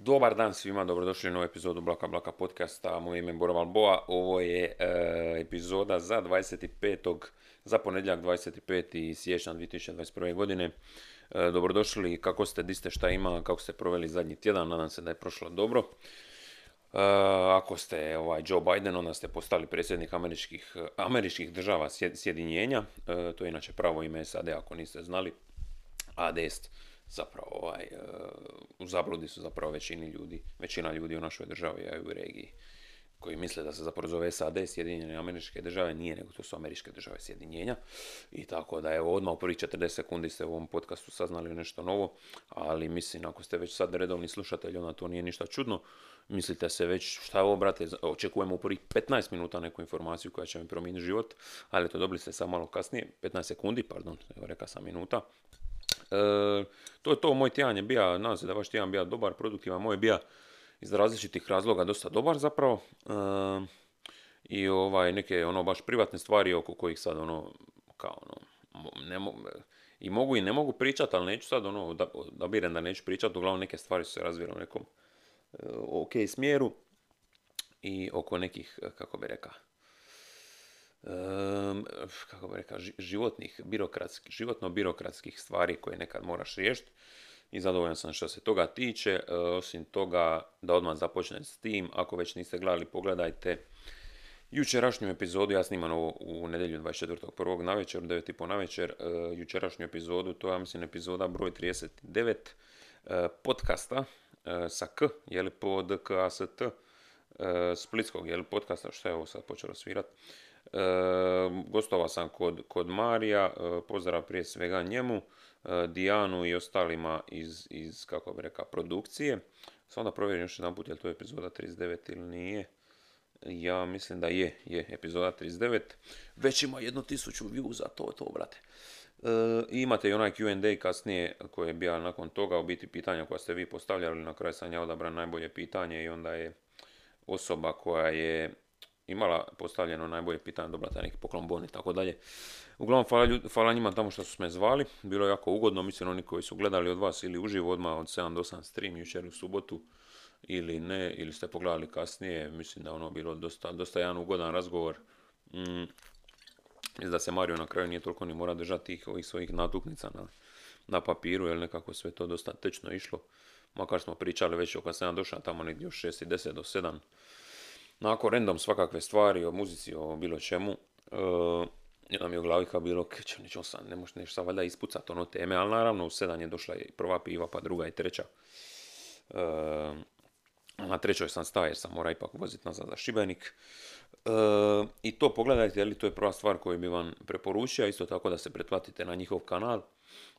Dobar dan svima, dobrodošli u novu epizodu Blaka Blaka podcasta. Moje ime je Bora Balboa. Ovo je e, epizoda za 25. za ponedjeljak 25. siječnja 2021. godine. E, dobrodošli, kako ste, di ste, šta ima, kako ste proveli zadnji tjedan, nadam se da je prošlo dobro. E, ako ste ovaj Joe Biden, onda ste postali predsjednik američkih, američkih država sjedinjenja. To je inače pravo ime SAD ako niste znali. AD zapravo ovaj, e, u zabludi su zapravo većini ljudi, većina ljudi u našoj državi i u regiji koji misle da se zapravo zove SAD, Sjedinjene američke države, nije, nego to su američke države sjedinjenja. I tako da evo odmah u prvih 40 sekundi ste u ovom podcastu saznali nešto novo, ali mislim ako ste već sad redovni slušatelji, onda to nije ništa čudno. Mislite se već šta ovo, brate, očekujemo u prvih 15 minuta neku informaciju koja će mi promijeniti život, ali to dobili ste samo malo kasnije, 15 sekundi, pardon, evo reka sam minuta, E, to je to, moj tjedan je bio, nadam se da vaš tjedan bio dobar, produktivan, moj je bio iz različitih razloga dosta dobar zapravo. E, I ovaj, neke ono baš privatne stvari oko kojih sad ono, kao ono, ne mogu, i mogu i ne mogu pričati, ali neću sad ono, da, da da neću pričati, uglavnom neke stvari su se razvile u nekom e, smjeru i oko nekih, kako bi rekao, kako bi rekao, životnih, birokratskih, životno-birokratskih stvari koje nekad moraš riješiti. I zadovoljan sam što se toga tiče. E, osim toga, da odmah započnem s tim. Ako već niste gledali, pogledajte jučerašnju epizodu. Ja snimam ovo u nedjelju 24.1. na večer, 9.30 na večer. E, jučerašnju epizodu, to je, ja mislim, epizoda broj 39 e, podcasta sa K, je li splitskog, je li podcasta, što je ovo sad počelo svirati. E, gostovao sam kod, kod Marija, e, pozdrav prije svega njemu, e, Dijanu i ostalima iz, iz kako bi rekao, produkcije. Samo da provjerim još jedan put je li to epizoda 39 ili nije. Ja mislim da je, je epizoda 39. Već ima jednu tisuću za to, to brate. E, imate i onaj Q&A kasnije koji je bio nakon toga, u biti pitanja koja ste vi postavljali, na kraju sam ja odabran najbolje pitanje i onda je osoba koja je imala postavljeno najbolje pitanje, dobila taj neki poklon bon i tako dalje. Uglavnom, hvala, hvala njima tamo što su me zvali, bilo je jako ugodno, mislim oni koji su gledali od vas ili uživo odmah od 7 do 8 stream jučer u subotu ili ne, ili ste pogledali kasnije, mislim da ono bilo dosta, dosta jedan ugodan razgovor. Mm, da se Mario na kraju nije toliko ni mora držati tih ovih svojih natuknica na, na papiru, jer nekako sve to dosta tečno išlo. Makar smo pričali već oko 7 došao tamo negdje od 6 i 10 do 7 Nakon random svakakve stvari o muzici, o bilo čemu. Uh, jedan mi je u glavi kao bilo, će nećemo sad, ne možeš nešto sad valjda ispucat ono teme, ali naravno u sedam je došla i prva piva, pa druga i treća. Uh, na trećoj sam stao jer sam mora ipak voziti nazad za Šibenik. Uh, I to pogledajte, li to je prva stvar koju bi vam preporučio, isto tako da se pretplatite na njihov kanal.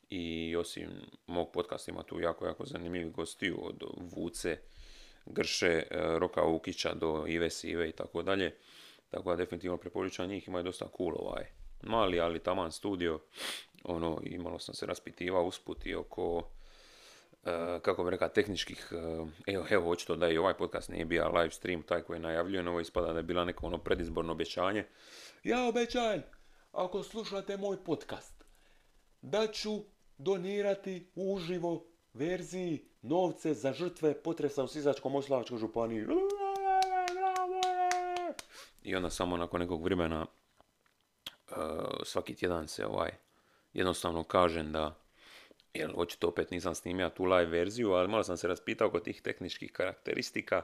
I osim mog podcasta ima tu jako, jako zanimljivi gostiju od Vuce, Grše, e, Roka Ukića do Ive Sive i tako dalje. Tako da definitivno preporučam njih, imaju dosta cool ovaj mali, ali taman studio. Ono, imalo sam se raspitivao usput i oko Uh, kako bi rekao, tehničkih, uh, evo, evo, očito da i ovaj podcast nije bio live stream, taj koji je najavljujem, ovo ispada da je bila neko ono predizborno obećanje. Ja obećajem, ako slušate moj podcast, da ću donirati uživo verziji novce za žrtve potresa u Sisačko-Moslavačkoj županiji. I onda samo nakon nekog vremena uh, svaki tjedan se ovaj jednostavno kažem da jer očito opet nisam snimio tu live verziju, ali malo sam se raspitao oko tih tehničkih karakteristika.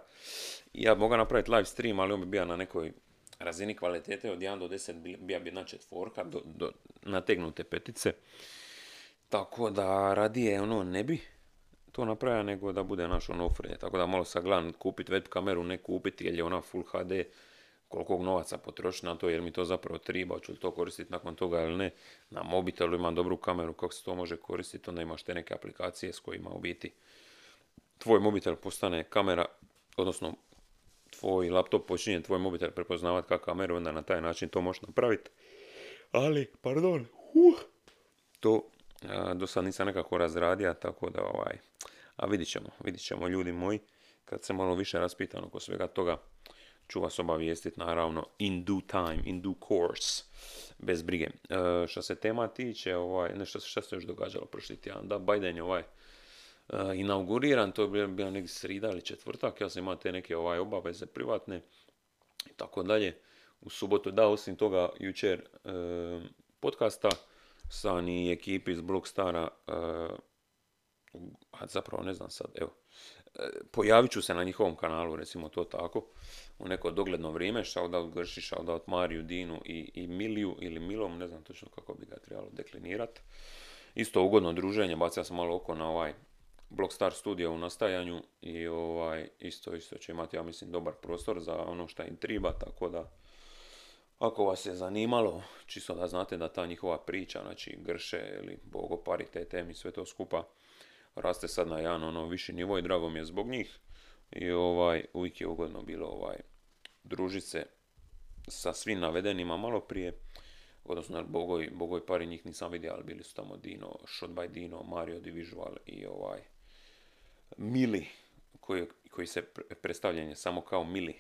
Ja mogu napraviti live stream, ali on bi bio na nekoj razini kvalitete od 1 do 10, bija bi na četvorka, do, do nategnute petice. Tako da radije ono ne bi to napravlja nego da bude naš ono Tako da malo sad gledam kupiti web kameru, ne kupiti jer je ona full HD, koliko novaca potroši na to, jer mi to zapravo triba, ću li to koristiti nakon toga ili ne. Na mobitelu imam dobru kameru, kako se to može koristiti, onda imaš te neke aplikacije s kojima u biti tvoj mobitel postane kamera, odnosno tvoj laptop počinje tvoj mobitel prepoznavati kao kameru, onda na taj način to možeš napraviti. Ali, pardon, uh, to do sad nisam nekako razradio, tako da ovaj, a vidit ćemo, vidit ćemo ljudi moji, kad se malo više raspitam oko svega toga, ću vas obavijestiti naravno in due time, in due course, bez brige. E, što se tema tiče, ovaj, nešto što se još događalo prošli tjedan, da Biden je ovaj inauguriran, to je bila negdje srida ili četvrtak, ja sam imao te neke ovaj, obaveze privatne i tako dalje. U subotu, da, osim toga, jučer e, podcasta sa ni ekipi iz Blockstara, e, a zapravo ne znam sad, evo, e, pojavit ću se na njihovom kanalu, recimo to tako, u neko dogledno vrijeme, shoutout Grši, shoutout Mariju, Dinu i, i Miliju ili Milom, ne znam točno kako bi ga trebalo deklinirati. Isto ugodno druženje, bacio sam malo oko na ovaj Blockstar studio u nastajanju i ovaj, isto, isto će imati, ja mislim, dobar prostor za ono što im triba, tako da ako vas je zanimalo, čisto da znate da ta njihova priča, znači Grše ili Bogo te temi, sve to skupa, raste sad na jedan ono viši nivo i drago mi je zbog njih. I ovaj, uvijek je ugodno bilo ovaj, družit se sa svim navedenima malo prije. Odnosno, Bogoj, Bogoj pari njih nisam vidio, ali bili su tamo Dino, Shot by Dino, Mario Divisual i ovaj Mili, koji, koji se predstavljen je samo kao Mili,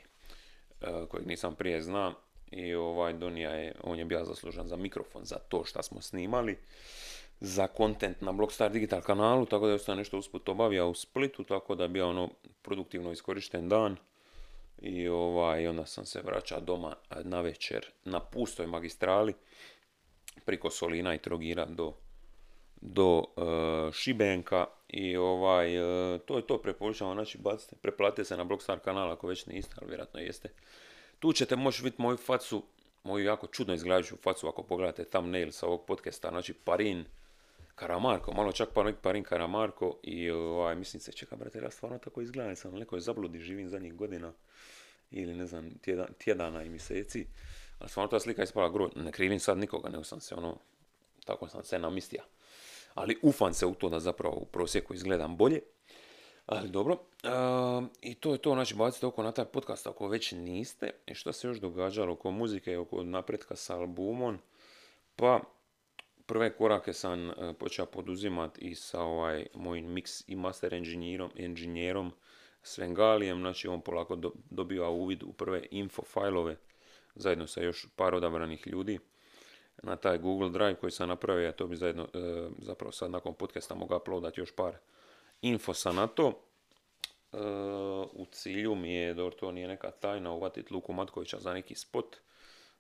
uh, kojeg nisam prije znam. I ovaj Donija je, on je bio zaslužan za mikrofon, za to što smo snimali za kontent na Blockstar Digital kanalu, tako da je ostao nešto usput obavio u Splitu, tako da je bio ono produktivno iskorišten dan. I ovaj, onda sam se vraćao doma na večer na pustoj magistrali priko Solina i Trogira do, do uh, Šibenka i ovaj, uh, to je to, preporučam znači bacite, preplatite se na Blockstar kanal ako već niste, ali vjerojatno jeste. Tu ćete moći vidjeti moju facu, moju jako čudno izgledajuću facu ako pogledate thumbnail sa ovog podcasta, znači Parin, Karamarko, malo čak pa parin Karamarko i ovaj, mislim se, čeka brate, ja stvarno tako izgledam, sam u nekoj zabludi, živim zadnjih godina ili ne znam, tjedana i mjeseci, ali stvarno ta slika ispala gro, ne krivim sad nikoga, nego sam se ono, tako sam se namistija. Ali ufam se u to da zapravo u prosjeku izgledam bolje. Ali dobro, i to je to, znači bacite oko na taj podcast ako već niste. I što se još događalo oko muzike, oko napretka sa albumom? Pa, prve korake sam e, počeo poduzimati i sa ovaj mojim mix i master engineerom, engineerom Svengalijem, znači on polako do, dobiva uvid u prve info fajlove zajedno sa još par odabranih ljudi na taj Google Drive koji sam napravio, to bi zajedno, e, zapravo sad nakon podcasta mogu uploadati još par infosa na to. E, u cilju mi je, dobro to nije neka tajna, uvatiti Luku Matkovića za neki spot.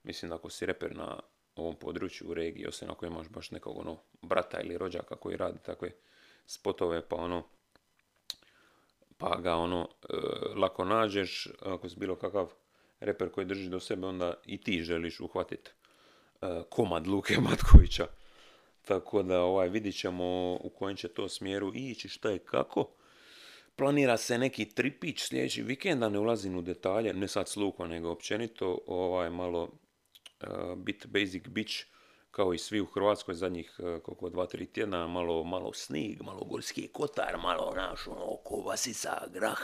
Mislim da ako si reper na ovom području u regiji, osim ako imaš baš nekog ono brata ili rođaka koji radi takve spotove, pa ono pa ga ono e, lako nađeš, ako si bilo kakav reper koji drži do sebe, onda i ti želiš uhvatiti e, komad Luke Matkovića. Tako da ovaj, vidit ćemo u kojem će to smjeru ići, šta je kako. Planira se neki tripić sljedeći vikend, da ne ulazim u detalje, ne sad s Lukom, nego općenito, ovaj, malo uh, bit basic beach, kao i svi u Hrvatskoj zadnjih uh, koliko dva, tri tjedna, malo, malo snig, malo gorski kotar, malo naš, ono, kovasica, grah,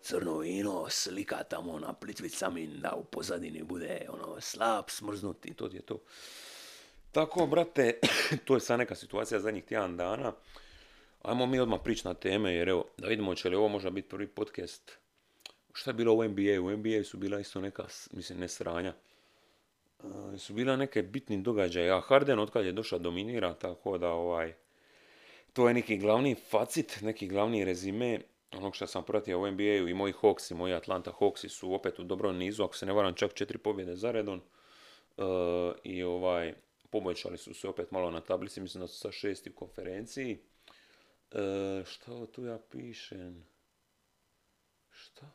crno vino, slika tamo na plitvicami, da u pozadini bude ono slab, smrznut i to je to. Tako, brate, to je sad neka situacija zadnjih tjedan dana. Ajmo mi odmah prići na teme, jer evo, da vidimo će li ovo možda biti prvi podcast. Šta je bilo u NBA? U NBA su bila isto neka, mislim, ne sranja. Uh, su bila neke bitni događaje, a Harden otkad je došao dominira, tako da ovaj, to je neki glavni facit, neki glavni rezime onog što sam pratio u NBA-u i moji Hawks i moji Atlanta Hawksi su opet u dobrom nizu, ako se ne varam čak četiri pobjede za redom. Uh, I ovaj, poboljšali su se opet malo na tablici, mislim da su sa šesti u konferenciji. Uh, šta tu ja pišem? Šta?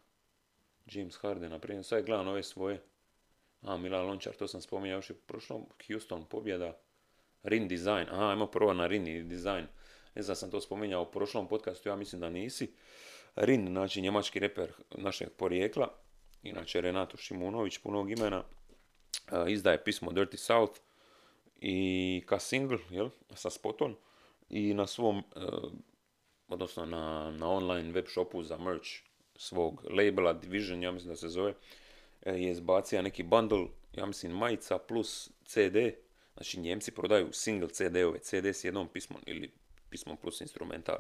James Harden, na primjer, sad gledam ove svoje. A, Milan Lončar, to sam spominjao još i prošlom. Houston, pobjeda. Rin Design. Aha, ajmo prvo na Rin Design. Ne znam, sam to spominjao u prošlom podcastu, ja mislim da nisi. Rin, znači njemački reper našeg porijekla, inače Renato Šimunović, punog imena, izdaje pismo Dirty South i ka single, jel, sa spotom i na svom, odnosno na, na online web shopu za merch svog labela Division, ja mislim da se zove, e, je izbacio neki bundle, ja mislim majica plus CD, znači Njemci prodaju single CD-ove, CD s jednom pismom ili pismom plus instrumental.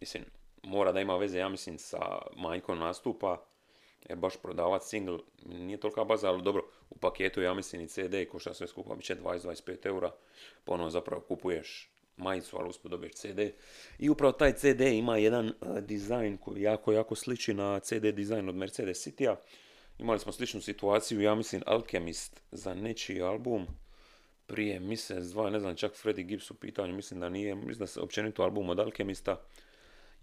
Mislim, mora da ima veze, ja mislim, sa manjkom nastupa, jer baš prodavati single nije tolika baza, ali dobro, u paketu ja mislim i CD košta sve skupa, bit će 20-25 eura, pa ono zapravo kupuješ majicu, ali uspio dobiješ CD. I upravo taj CD ima jedan uh, dizajn koji jako, jako sliči na CD dizajn od Mercedes City-a. Imali smo sličnu situaciju, ja mislim Alchemist za nečiji album prije mjesec, dva, ne znam, čak Freddie Gibbs u pitanju, mislim da nije, mislim da se općenito album od Alchemista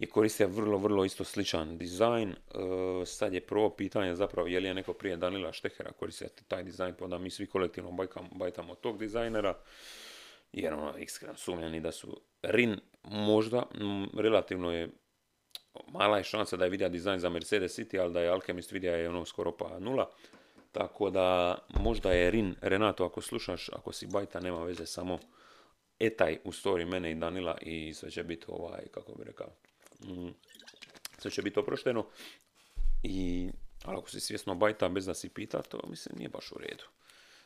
je koristio vrlo, vrlo isto sličan dizajn. E, sad je prvo pitanje zapravo je li je neko prije Danila Štehera koristio taj dizajn, pa da mi svi kolektivno bajkam, bajtamo tog dizajnera. Jer ono, iskreno sumnjani da su Rin možda, relativno je mala je šansa da je vidio dizajn za Mercedes City, ali da je Alchemist vidio je ono skoro pa nula. Tako da možda je Rin, Renato ako slušaš, ako si bajta nema veze samo etaj u story mene i Danila i sve će biti ovaj, kako bi rekao, sve će biti oprošteno. I, ali ako si svjesno bajta bez da si pita, to mislim nije baš u redu.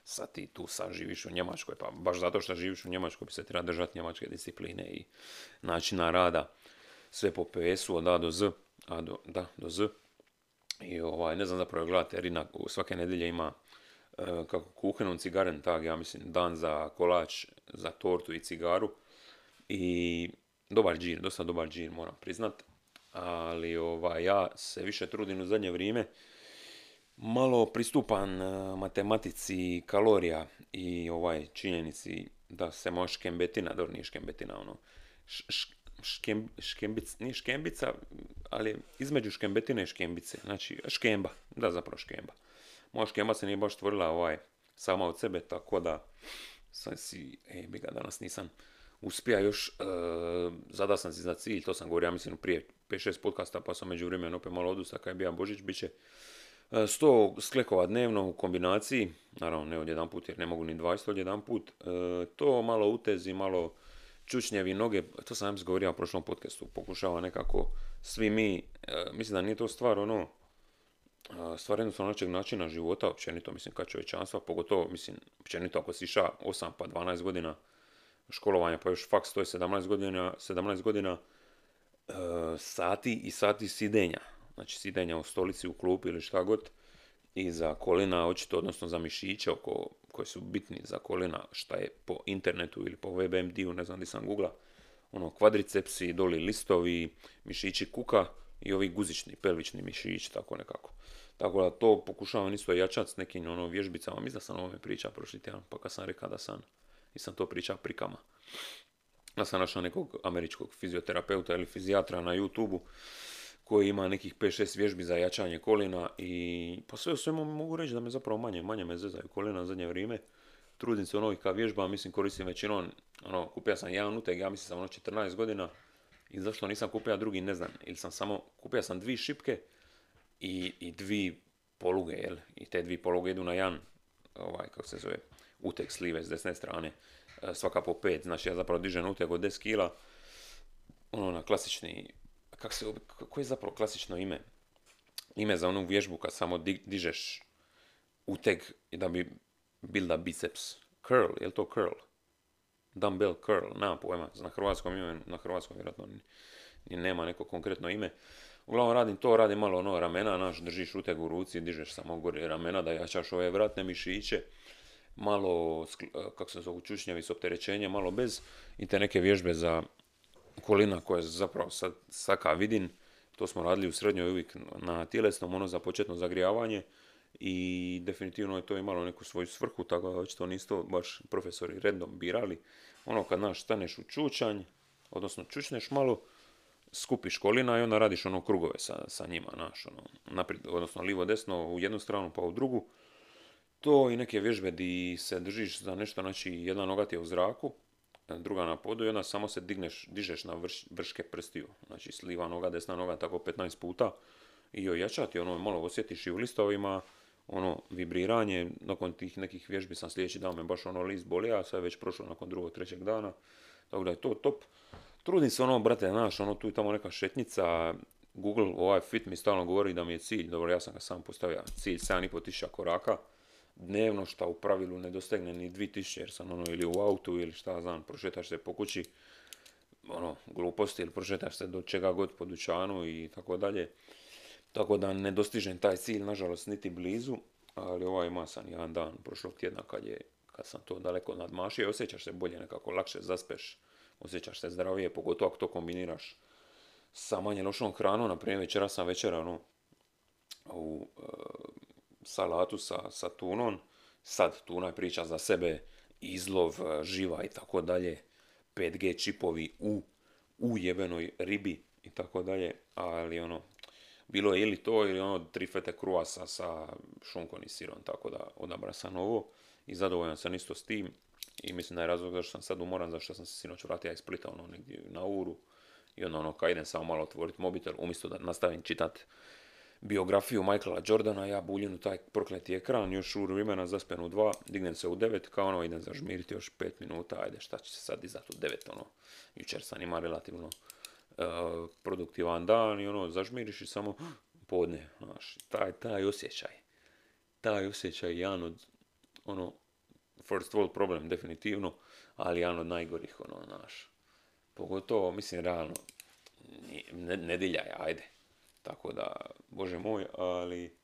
Sad ti tu sad živiš u Njemačkoj, pa baš zato što živiš u Njemačkoj bi se treba držati njemačke discipline i načina rada. Sve po PS-u od A do Z, a do, da, do Z. I ovaj, ne znam zapravo gledate, Rina svake nedelje ima e, kako kuhenom cigaren, tak ja mislim dan za kolač, za tortu i cigaru. I dobar džir, dosta dobar džir moram priznat. Ali ovaj, ja se više trudim u zadnje vrijeme malo pristupan uh, matematici kalorija i ovaj činjenici da se može škembetina, dobro nije škembetina, ono, škem, škembic, nije škembica, ali između škembetine i škembice, znači škemba, da zapravo škemba. Moja škemba se nije baš stvorila ovaj, sama od sebe, tako da sam si, ej, bi ga danas nisam uspija još, uh, zada sam si za cilj, to sam govorio, ja mislim prije 5-6 podcasta, pa sam među vremenu opet malo odustao, kad je bio Božić, bit će 100 sklekova dnevno u kombinaciji, naravno ne od jedan put jer ne mogu ni 20 od jedan put, uh, to malo utezi, malo čučnjevi noge, to sam ja govorio u prošlom podcastu, pokušava nekako svi mi, uh, mislim da nije to stvar ono, stvar jednostavno našeg načina života, općenito, mislim, kad čovječanstva, pogotovo, mislim, općenito ako si iša 8 pa 12 godina školovanja, pa još faks, to je 17 godina, 17 godina e, sati i sati sidenja. Znači sidenja u stolici, u klupi ili šta god. I za kolina, očito, odnosno za mišiće oko, koji su bitni za kolina, šta je po internetu ili po WebMD-u, ne znam di sam googla, ono, kvadricepsi, doli listovi, mišići kuka i ovi guzični, pelvični mišići, tako nekako. Tako da to pokušavam isto jačati s nekim ono, vježbicama. Mislim da sam o ovome pričao prošli tjedan, pa kad sam rekao da sam nisam to pričao prikama. Ja sam našao nekog američkog fizioterapeuta ili fizijatra na youtube koji ima nekih 5-6 vježbi za jačanje kolina i pa sve u svemu mogu reći da me zapravo manje, manje me zezaju kolina na zadnje vrijeme. Trudim se ono i kao vježba, mislim koristim većinom, ono, kupio sam jedan uteg, ja mislim sam ono 14 godina i zašto nisam kupio drugi, ne znam, ili sam samo, kupio sam dvi šipke i, i dvi poluge, jel? I te dvi poluge idu na jedan, ovaj, kako se zove, uteg slive s desne strane, e, svaka po pet, znači ja zapravo dižem uteg od 10 kila, ono na klasični, kak se, koje je zapravo klasično ime? Ime za onu vježbu kad samo dižeš uteg da bi bilda biceps. Curl, je li to curl? Dumbbell curl, nemam pojma, na hrvatskom ime, na hrvatskom vjerojatno nema neko konkretno ime. Uglavnom radim to, radim malo ono ramena, naš držiš uteg u ruci, dižeš samo gore ramena da jačaš ove vratne mišiće malo, e, kako se zovu, čučnjavi s opterećenjem, malo bez i te neke vježbe za kolina koje zapravo sad saka vidim, to smo radili u srednjoj uvijek na tjelesnom, ono za početno zagrijavanje i definitivno je to imalo neku svoju svrhu, tako da očito nisto baš profesori redom birali. Ono kad naš staneš u čučanj, odnosno čučneš malo, skupiš kolina i onda radiš ono krugove sa, sa njima, naš, ono, naprijed, odnosno livo desno u jednu stranu pa u drugu to i neke vježbe di se držiš za nešto, znači jedna noga ti je u zraku, druga na podu i onda samo se digneš, dižeš na vrš, vrške prstiju. Znači sliva noga, desna noga, tako 15 puta i ojačati, ono malo osjetiš i u listovima, ono vibriranje, nakon tih nekih vježbi sam sljedeći dan me baš ono list bolio, a sve je već prošlo nakon drugog, trećeg dana, tako da je to top. Trudim se ono, brate, znaš, ono tu i tamo neka šetnica, Google, ovaj fit mi stalno govori da mi je cilj, dobro ja sam ga sam postavio, cilj 7,5 tisuća koraka, dnevno šta u pravilu ne dostegne ni 2000 jer sam ono ili u autu ili šta znam, prošetaš se po kući, ono, gluposti ili prošetaš se do čega god po dućanu i tako dalje. Tako da ne dostižem taj cilj, nažalost, niti blizu, ali ovaj ima sam jedan dan prošlog tjedna kad, je, kad sam to daleko nadmašio, osjećaš se bolje nekako, lakše zaspeš, osjećaš se zdravije, pogotovo ako to kombiniraš sa manje lošom hranom, na primjer večera sam večera ono, u salatu sa, sa tunom, sad tuna je priča za sebe, izlov, e, živa i tako dalje, 5G čipovi u, u jebenoj ribi i tako dalje, ali ono, bilo je ili to ili ono tri fete kruasa sa šunkom i sirom, tako da odabra sam ovo i zadovoljan sam isto s tim i mislim da je razlog zašto sam sad umoran, zašto sam se sinoć vratio iz Splita ono negdje na uru i onda ono kad idem samo malo otvoriti mobitel umjesto da nastavim čitat biografiju Michaela Jordana, ja buljim u taj prokleti ekran, još u vremena zaspen u dva, dignem se u devet, kao ono idem zažmiriti još pet minuta, ajde šta će se sad dizati u devet, ono, jučer sam ima relativno uh, produktivan dan i ono, zažmiriš i samo podne, znaš, taj, taj osjećaj, taj osjećaj jedan od, ono, first world problem, definitivno, ali jedan od najgorih, ono, znaš, pogotovo, mislim, realno, nedjelja je, ajde, tako da, bože moj, ali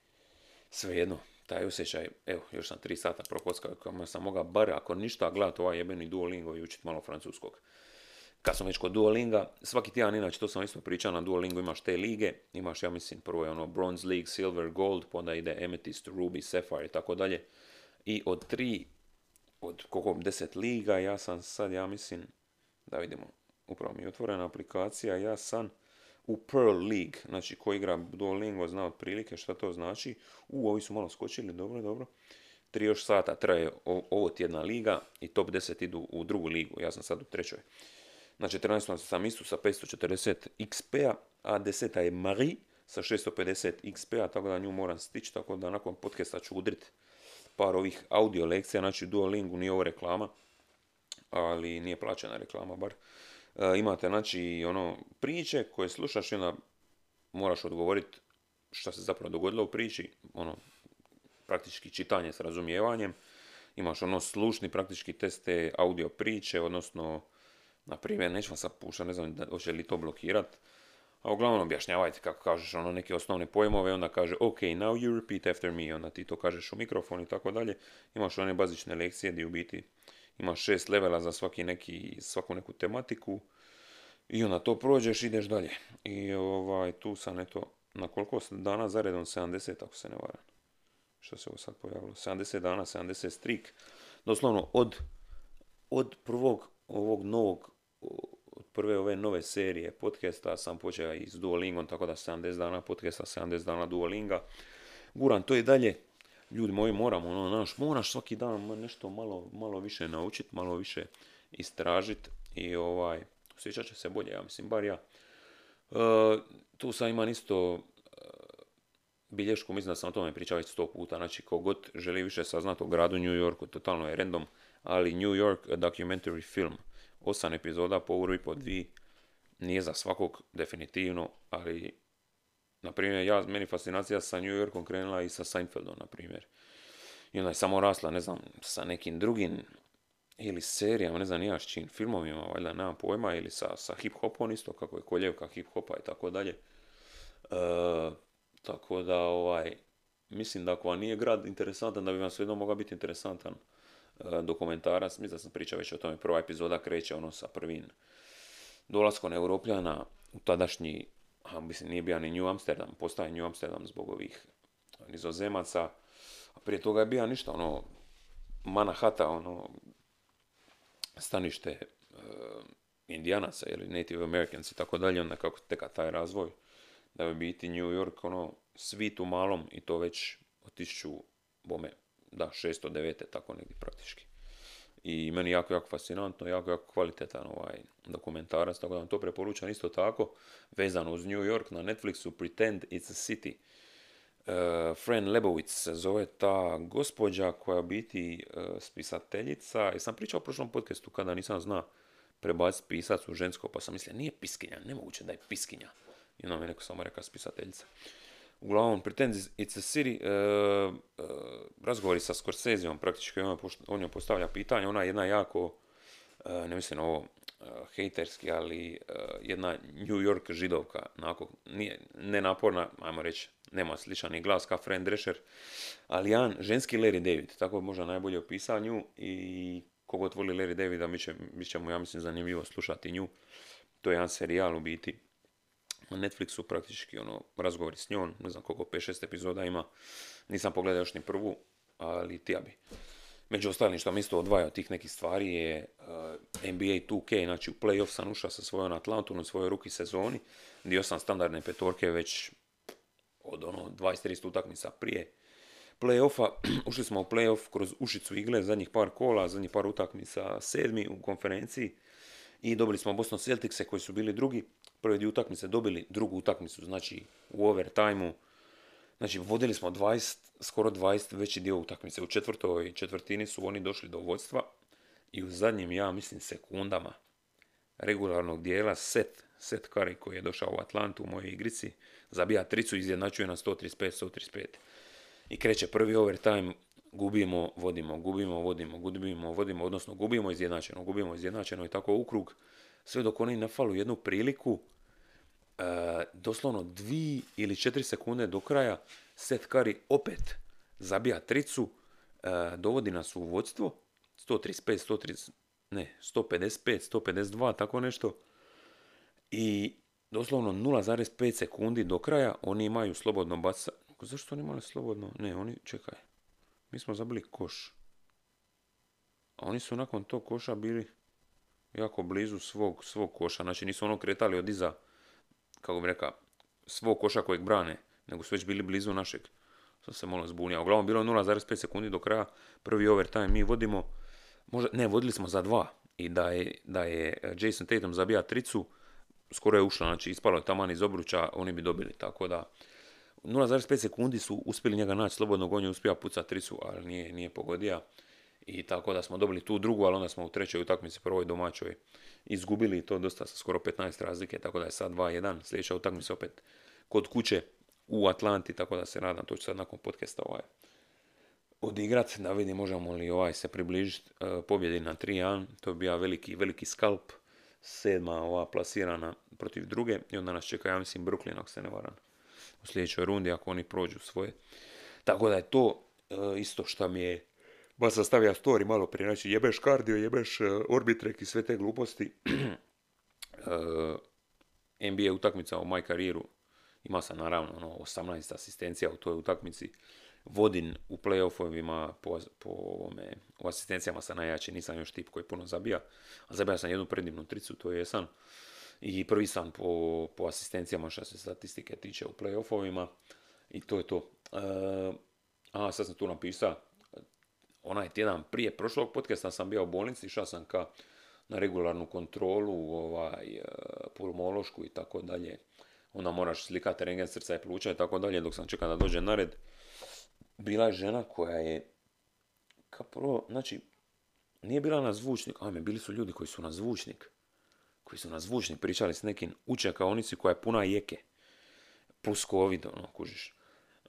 svejedno, taj osjećaj, evo, još sam tri sata prokockao, kamo sam mogao bar, ako ništa, gledati ovaj jebeni Duolingo i učiti malo francuskog. Kad sam već kod Duolinga, svaki tjedan, inače, to sam isto pričao, na Duolingu imaš te lige, imaš, ja mislim, prvo je ono Bronze League, Silver, Gold, pa onda ide Amethyst, Ruby, Sapphire i tako dalje. I od tri, od koliko, deset liga, ja sam sad, ja mislim, da vidimo, upravo mi je otvorena aplikacija, ja sam u Pearl League, znači ko igra Duolingo zna otprilike šta to znači. U, ovi su malo skočili, dobro, dobro. Tri još sata traje ovo tjedna liga i top 10 idu u drugu ligu, ja sam sad u trećoj. Na 14. sam istu sa 540 XP-a, a 10. je Marie sa 650 XP-a, tako da nju moram stići, tako da nakon podcasta ću udrit par ovih audio lekcija, znači Duolingu nije ovo reklama, ali nije plaćena reklama bar. E, imate znači ono priče koje slušaš i onda moraš odgovoriti što se zapravo dogodilo u priči, ono praktički čitanje s razumijevanjem. Imaš ono slušni praktički teste audio priče, odnosno na primjer, neću vam sad ne znam da hoće li to blokirat, a uglavnom objašnjavajte kako kažeš ono neke osnovne pojmove, onda kaže ok, now you repeat after me, onda ti to kažeš u mikrofon i tako dalje. Imaš one bazične lekcije gdje u biti ima šest levela za svaki neki, svaku neku tematiku. I onda to prođeš, ideš dalje. I ovaj, tu sam eto, na koliko dana zaredom 70, ako se ne varam. Što se ovo sad pojavilo? 70 dana, 70 strik. Doslovno od, od prvog ovog novog, od prve ove nove serije podcasta sam počeo i s Duolingom, tako da 70 dana podcasta, 70 dana Duolinga. Guran to i dalje, ljudi moji moramo, ono, znaš, moraš svaki dan nešto malo, malo više naučiti, malo više istražiti i ovaj, osjećat će se bolje, ja mislim, bar ja. E, tu sam imam isto e, bilješku, mislim da sam o tome pričao već sto puta, znači kogod želi više saznati o gradu New Yorku, totalno je random, ali New York documentary film, osam epizoda po uru i po dvi, nije za svakog definitivno, ali na primjer, ja, meni fascinacija sa New Yorkom krenula i sa Seinfeldom, na primjer. I onda je samo rasla, ne znam, sa nekim drugim ili serijama, ne znam, nijaš čim filmovima, valjda nemam pojma, ili sa, sa hip-hopom isto, kako je koljevka hip-hopa i tako dalje. E, tako da, ovaj, mislim da ako vam nije grad interesantan, da bi vam svejedno mogao biti interesantan e, dokumentarac. Mislim da sam pričao već o tome, prva epizoda kreće ono sa prvim dolaskom Europljana u tadašnji a mislim nije bio ni New Amsterdam, postaje New Amsterdam zbog ovih nizozemaca, a prije toga je bio ništa, ono, Manahata, ono, stanište uh, indijanaca ili Native Americans i tako dalje, onda kako teka taj razvoj, da bi biti New York, ono, svit u malom i to već od bome, da, 609. tako negdje praktički i meni jako, jako fascinantno, jako, jako kvalitetan ovaj dokumentarac, tako da vam to preporučam isto tako, vezano uz New York na Netflixu Pretend It's a City. Uh, Fran Lebowitz se zove ta gospođa koja biti uh, spisateljica. I sam pričao u prošlom podcastu kada nisam zna prebaciti pisac u žensko, pa sam mislio, nije piskinja, nemoguće da je piskinja. I onda mi je neko samo rekao spisateljica. Uglavnom, Pretend It's a City, uh, razgovori sa Scorseseom, praktički on, on joj postavlja pitanje, ona je jedna jako, uh, ne mislim ovo hejterski, ali jedna New York židovka, onako, nije, nenaporna, ajmo reći, nema sličan ni glas kao Fran Drescher, ali jedan ženski Larry David, tako je možda najbolje opisao nju i kogod voli Larry Davida, mi mi će mu, ja mislim, zanimljivo slušati nju. To je jedan serijal u biti na Netflixu praktički ono, razgovori s njom, ne znam koliko, 5-6 epizoda ima, nisam pogledao još ni prvu, ali ti ja bi. Među ostalim što mi isto odvaja od tih nekih stvari je uh, NBA 2K, znači u playoff sam ušao sa svojom Atlantom u svojoj ruki sezoni, dio sam standardne petorke već od ono 23 utakmica prije playoffa, ušli smo u playoff kroz ušicu igle, zadnjih par kola, zadnjih par utakmica sedmi u konferenciji. I dobili smo Boston Celticse koji su bili drugi, prve dvije utakmice dobili drugu utakmicu, znači u overtimeu, znači vodili smo 20, skoro 20 veći dio utakmice. U četvrtoj četvrtini su oni došli do vodstva i u zadnjim, ja mislim, sekundama regularnog dijela set, set Kari koji je došao u Atlantu u mojoj igrici, zabija tricu izjednačuje na 135-135. I kreće prvi overtime, gubimo, vodimo, gubimo, vodimo, gubimo, vodimo, odnosno gubimo izjednačeno, gubimo izjednačeno i tako u krug, sve dok oni ne falu jednu priliku, e, doslovno dvi ili četiri sekunde do kraja, Seth Curry opet zabija tricu, e, dovodi nas u vodstvo, 135, 130, ne, 155, 152, tako nešto. I doslovno 0,5 sekundi do kraja oni imaju slobodno baca. Zašto oni imali slobodno? Ne, oni, čekaj. Mi smo zabili koš. A oni su nakon tog koša bili jako blizu svog, svog koša. Znači nisu ono kretali od iza, kako bi rekao, svog koša kojeg brane, nego su već bili blizu našeg. Sam se malo zbunio. Uglavnom bilo 0,5 sekundi do kraja. Prvi overtime mi vodimo. Možda, ne, vodili smo za dva. I da je, da je Jason Tatum zabija tricu, skoro je ušla, znači ispalo je taman iz obruča, oni bi dobili. Tako da, 0,5 sekundi su uspjeli njega naći slobodno, on je uspio pucati tricu, ali nije, nije pogodija. I tako da smo dobili tu drugu, ali onda smo u trećoj utakmici, prvoj domaćoj, izgubili to dosta sa skoro 15 razlike, tako da je sad 2-1. Sljedeća utakmica opet kod kuće u Atlanti, tako da se nadam, to ću sad nakon podcasta ovaj odigrat, da vidim možemo li ovaj se približiti uh, pobjedi na 3-1. To bi bio veliki, veliki skalp, sedma ova plasirana protiv druge i onda nas čeka, ja mislim, Brooklyn, ako se ne varam u sljedećoj rundi ako oni prođu svoje. Tako da je to e, isto što mi je ba sam stavio story malo prije, znači jebeš kardio, jebeš uh, orbitrek i sve te gluposti. uh, e, NBA utakmica u moj karijeru, ima sam naravno ono, 18 asistencija u toj utakmici. Vodin u playoffovima po, po ovome, u asistencijama sam najjači, nisam još tip koji puno zabija. A zabija sam jednu predivnu tricu, to je jesam i prvi sam po, po asistencijama što se statistike tiče u playoffovima i to je to. E, a, sad sam tu napisao, onaj tjedan prije prošlog podcasta sam bio u bolnici, išao sam ka na regularnu kontrolu, ovaj, e, pulmološku i tako dalje. Onda moraš slikati rengen srca i pluća i tako dalje, dok sam čekao da dođe na red. Bila je žena koja je, kao znači, nije bila na zvučnik, ajme, bili su ljudi koji su na zvučnik koji su na zvučni pričali s nekim učekaonici koja je puna jeke. Plus covid, ono, kužiš.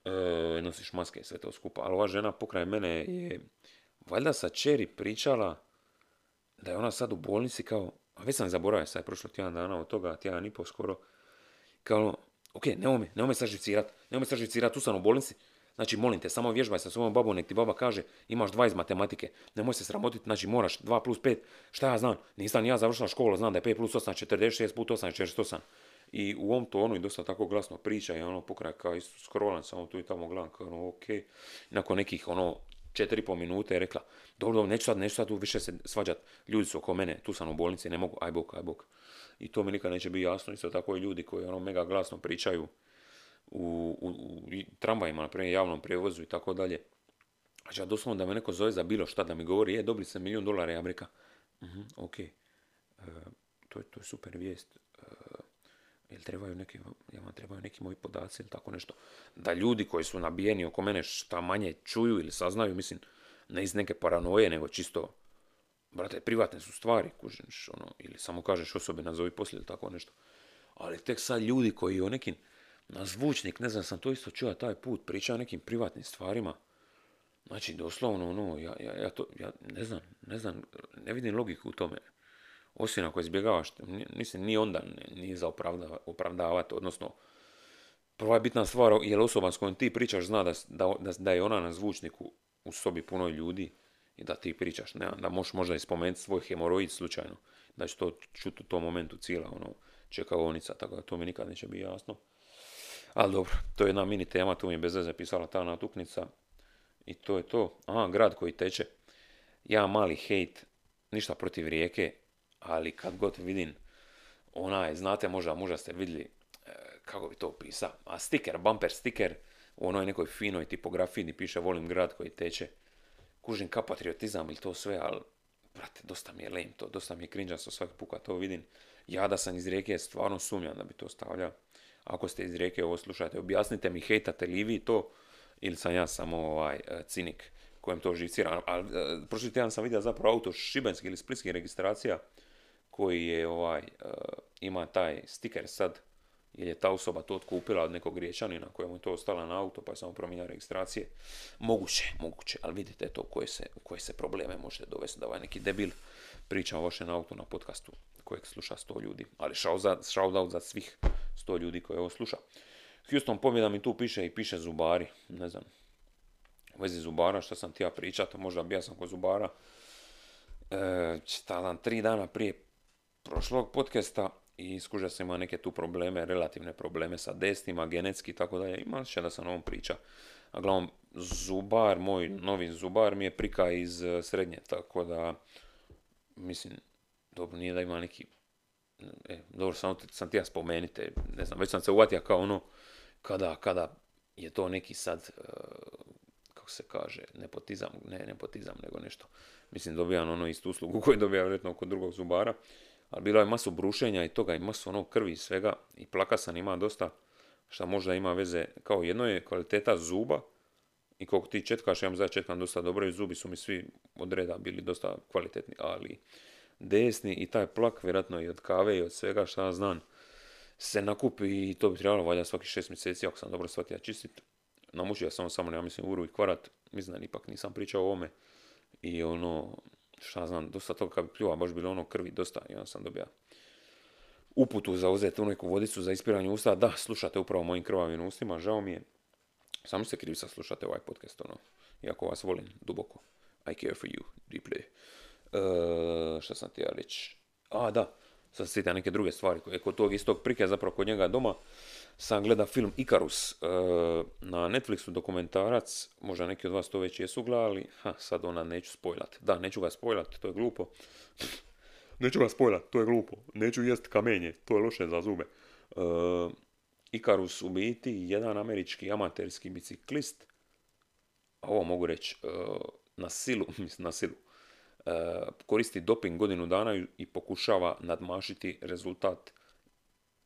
E, nosiš maske i sve to skupa. Ali ova žena pokraj mene je valjda sa čeri pričala da je ona sad u bolnici kao, a već sam zaboravio, sad je prošlo tjedan dana od toga, tjedan i pol skoro, kao, ok, nemoj me, nemoj me sad živcirat, nemoj me tu sam u bolnici, Znači, molim te, samo vježbaj sa svojom babom, nek ti baba kaže, imaš dva iz matematike, nemoj se sramotiti, znači moraš 2 plus 5, šta ja znam, nisam ja završila školu, znam da je 5 plus 8, 46 put 8, 48. I u ovom tonu i dosta tako glasno priča i ono pokraj kao isto scrollam samo tu i tamo gledam kao ono ok. nakon nekih ono 4,5 minute je rekla, dobro, dobro, neću sad, neću sad tu više se svađat, ljudi su oko mene, tu sam u bolnici, ne mogu, aj bok, aj bok. I to mi nikad neće biti jasno, isto tako i ljudi koji ono mega glasno pričaju, u, u, tramvajima, na primjer javnom prijevozu i tako dalje. Znači, ja doslovno da me neko zove za bilo šta, da mi govori, je, dobili sam milijun dolara, ja reka, uh ok, e, to, je, to je super vijest, uh, jel trebaju neki, jel vam trebaju neki moji podaci ili tako nešto. Da ljudi koji su nabijeni oko mene šta manje čuju ili saznaju, mislim, ne iz neke paranoje, nego čisto, brate, privatne su stvari, kužiš, ono, ili samo kažeš osobe nazovi poslije ili tako nešto. Ali tek sad ljudi koji o nekim, na zvučnik, ne znam, sam to isto čuo taj put, pričao o nekim privatnim stvarima. Znači, doslovno, ono, ja, ja, ja, to, ja ne znam, ne znam, ne vidim logiku u tome. Osim ako izbjegavaš, mislim, ni onda nije za opravdavati, odnosno, prva bitna stvar, je li osoba s kojom ti pričaš zna da, da, da je ona na zvučniku u sobi puno ljudi i da ti pričaš, ne, da možeš možda i spomenuti svoj hemoroid slučajno, da će to čuti u tom momentu cijela ono, čekaonica, tako da to mi nikad neće biti jasno. Ali dobro, to je jedna mini tema, tu mi je bez veze pisala ta natuknica. I to je to. Aha, grad koji teče. Ja mali hejt, ništa protiv rijeke, ali kad god vidim onaj, znate možda, možda ste vidjeli, e, kako bi to opisao, a stiker, bumper stiker, u onoj nekoj finoj tipografiji gdje piše volim grad koji teče. Kužim ka patriotizam ili to sve, ali brate, dosta mi je lame to, dosta mi je cringeasto svaki puka to vidim. Ja da sam iz rijeke stvarno sumnjam da bi to stavljao. Ako ste iz rijeke ovo slušate, objasnite mi hejtate li vi to ili sam ja samo ovaj e, cinik kojem to živcira. Ali e, prošli tjedan sam vidio zapravo auto šibenski ili splitski registracija koji je ovaj, e, ima taj stiker sad, jer je ta osoba to otkupila od nekog riječanina kojemu je to ostala na auto pa je samo promijenio registracije. Moguće, moguće, ali vidite to koje se, koje se probleme možete dovesti da ovaj neki debil priča o vašem autu na podcastu kojeg sluša sto ljudi. Ali shout out za svih sto ljudi koji ovo sluša. Houston pobjeda mi tu piše i piše Zubari, ne znam, u vezi Zubara, što sam ti ja pričat, možda bija sam kod Zubara, e, tri dana prije prošlog podcasta i skuža se ima neke tu probleme, relativne probleme sa desnima, genetski tako dalje, ima se da sam ovom priča. A glavnom, Zubar, moj novi Zubar mi je prika iz e, srednje, tako da, mislim, dobro, nije da ima neki, e, dobro, samo sam ti ja spomenite, ne znam, već sam se uvatio kao ono, kada, kada je to neki sad, e, kako se kaže, nepotizam, ne nepotizam, nego nešto. Mislim, dobijam ono istu uslugu koju dobija vjerojatno kod drugog zubara, ali bilo je masu brušenja i toga i masu ono krvi i svega i plakasan ima dosta, šta možda ima veze, kao jedno je kvaliteta zuba i koliko ti četkaš, ja vam četkam dosta dobro i zubi su mi svi od reda bili dosta kvalitetni, ali desni i taj plak, vjerojatno i od kave i od svega šta znam, se nakupi i to bi trebalo valjda svaki šest mjeseci, ako sam dobro shvatio čistit. Namučio sam samo, ja mislim, uru i kvarat, mislim da ipak nisam pričao o ovome. I ono, šta znam, dosta toga kad bi pljuvao, baš bilo ono krvi dosta i onda sam dobio uputu za uzeti u neku vodicu za ispiranje usta. Da, slušate upravo mojim krvavim ustima, žao mi je. Samo se krivi slušate ovaj podcast, ono, iako vas volim duboko. I care for you, deeply. Uh, šta sam ti ja reći? A, da, sad se neke druge stvari koje kod tog istog prike, zapravo kod njega doma, sam gleda film Ikarus e, na Netflixu dokumentarac, možda neki od vas to već jesu gledali, ha, sad ona neću spojlat. Da, neću ga spojlat, to je glupo. neću ga spojlat, to je glupo. Neću jest kamenje, to je loše za zube. E, Ikarus u biti jedan američki amaterski biciklist, a ovo mogu reći, e, na silu, mislim na silu, koristi doping godinu dana i pokušava nadmašiti rezultat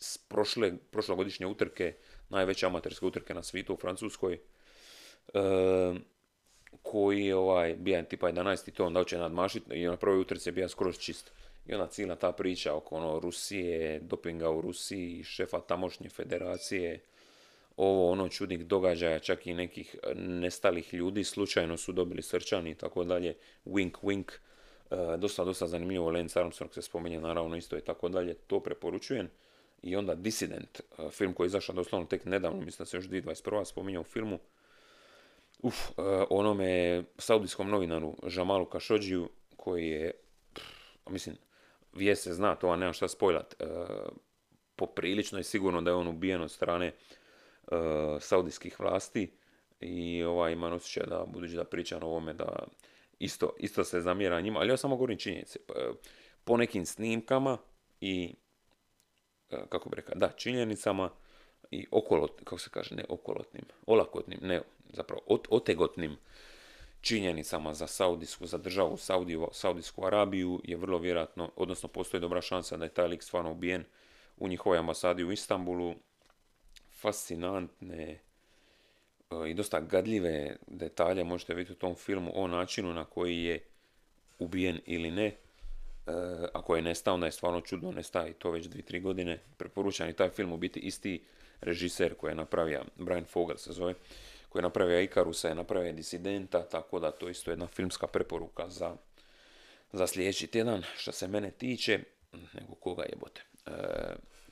s prošle, prošlogodišnje utrke, najveće amaterske utrke na svijetu u Francuskoj, e, koji je ovaj, bija tipa 11. to onda će nadmašiti i na prvoj utrci je bija skroz čist. I ona cijela ta priča oko ono, Rusije, dopinga u Rusiji, šefa tamošnje federacije, ovo ono čudnih događaja, čak i nekih nestalih ljudi, slučajno su dobili srčani i tako dalje, wink wink, e, dosta, dosta zanimljivo, Lance Armstrong se spominje naravno isto i tako dalje, to preporučujem. I onda Dissident, e, film koji je izašao doslovno tek nedavno, mislim da se još 2021. spominjao u filmu, uf, e, onome saudijskom novinaru Jamalu Khashoggiu, koji je, mislim, vijest se zna, to a nema šta spojlat, poprilično je sigurno da je on ubijen od strane saudijskih vlasti i ovaj, imam osjećaj da, budući da pričam o ovome, da isto, isto se zamjera njima, ali ja samo govorim činjenice. Po nekim snimkama i, kako bi rekao, da, činjenicama i okolot, kako se kaže, ne okolotnim, olakotnim, ne, zapravo otegotnim činjenicama za Saudijsku, za državu Saudiju, Saudijsku Arabiju je vrlo vjerojatno, odnosno postoji dobra šansa da je taj lik stvarno ubijen u njihovoj ambasadi u Istanbulu fascinantne e, i dosta gadljive detalje možete vidjeti u tom filmu o načinu na koji je ubijen ili ne. E, ako je nestao, onda je stvarno čudno nestaje to već dvije, tri godine. Preporučam i taj film u biti isti režiser koji je napravio, Brian Fogel se zove, koji je napravio Ikarusa, je napravio Disidenta, tako da to isto jedna filmska preporuka za, za sljedeći tjedan. Što se mene tiče, nego koga jebote. E,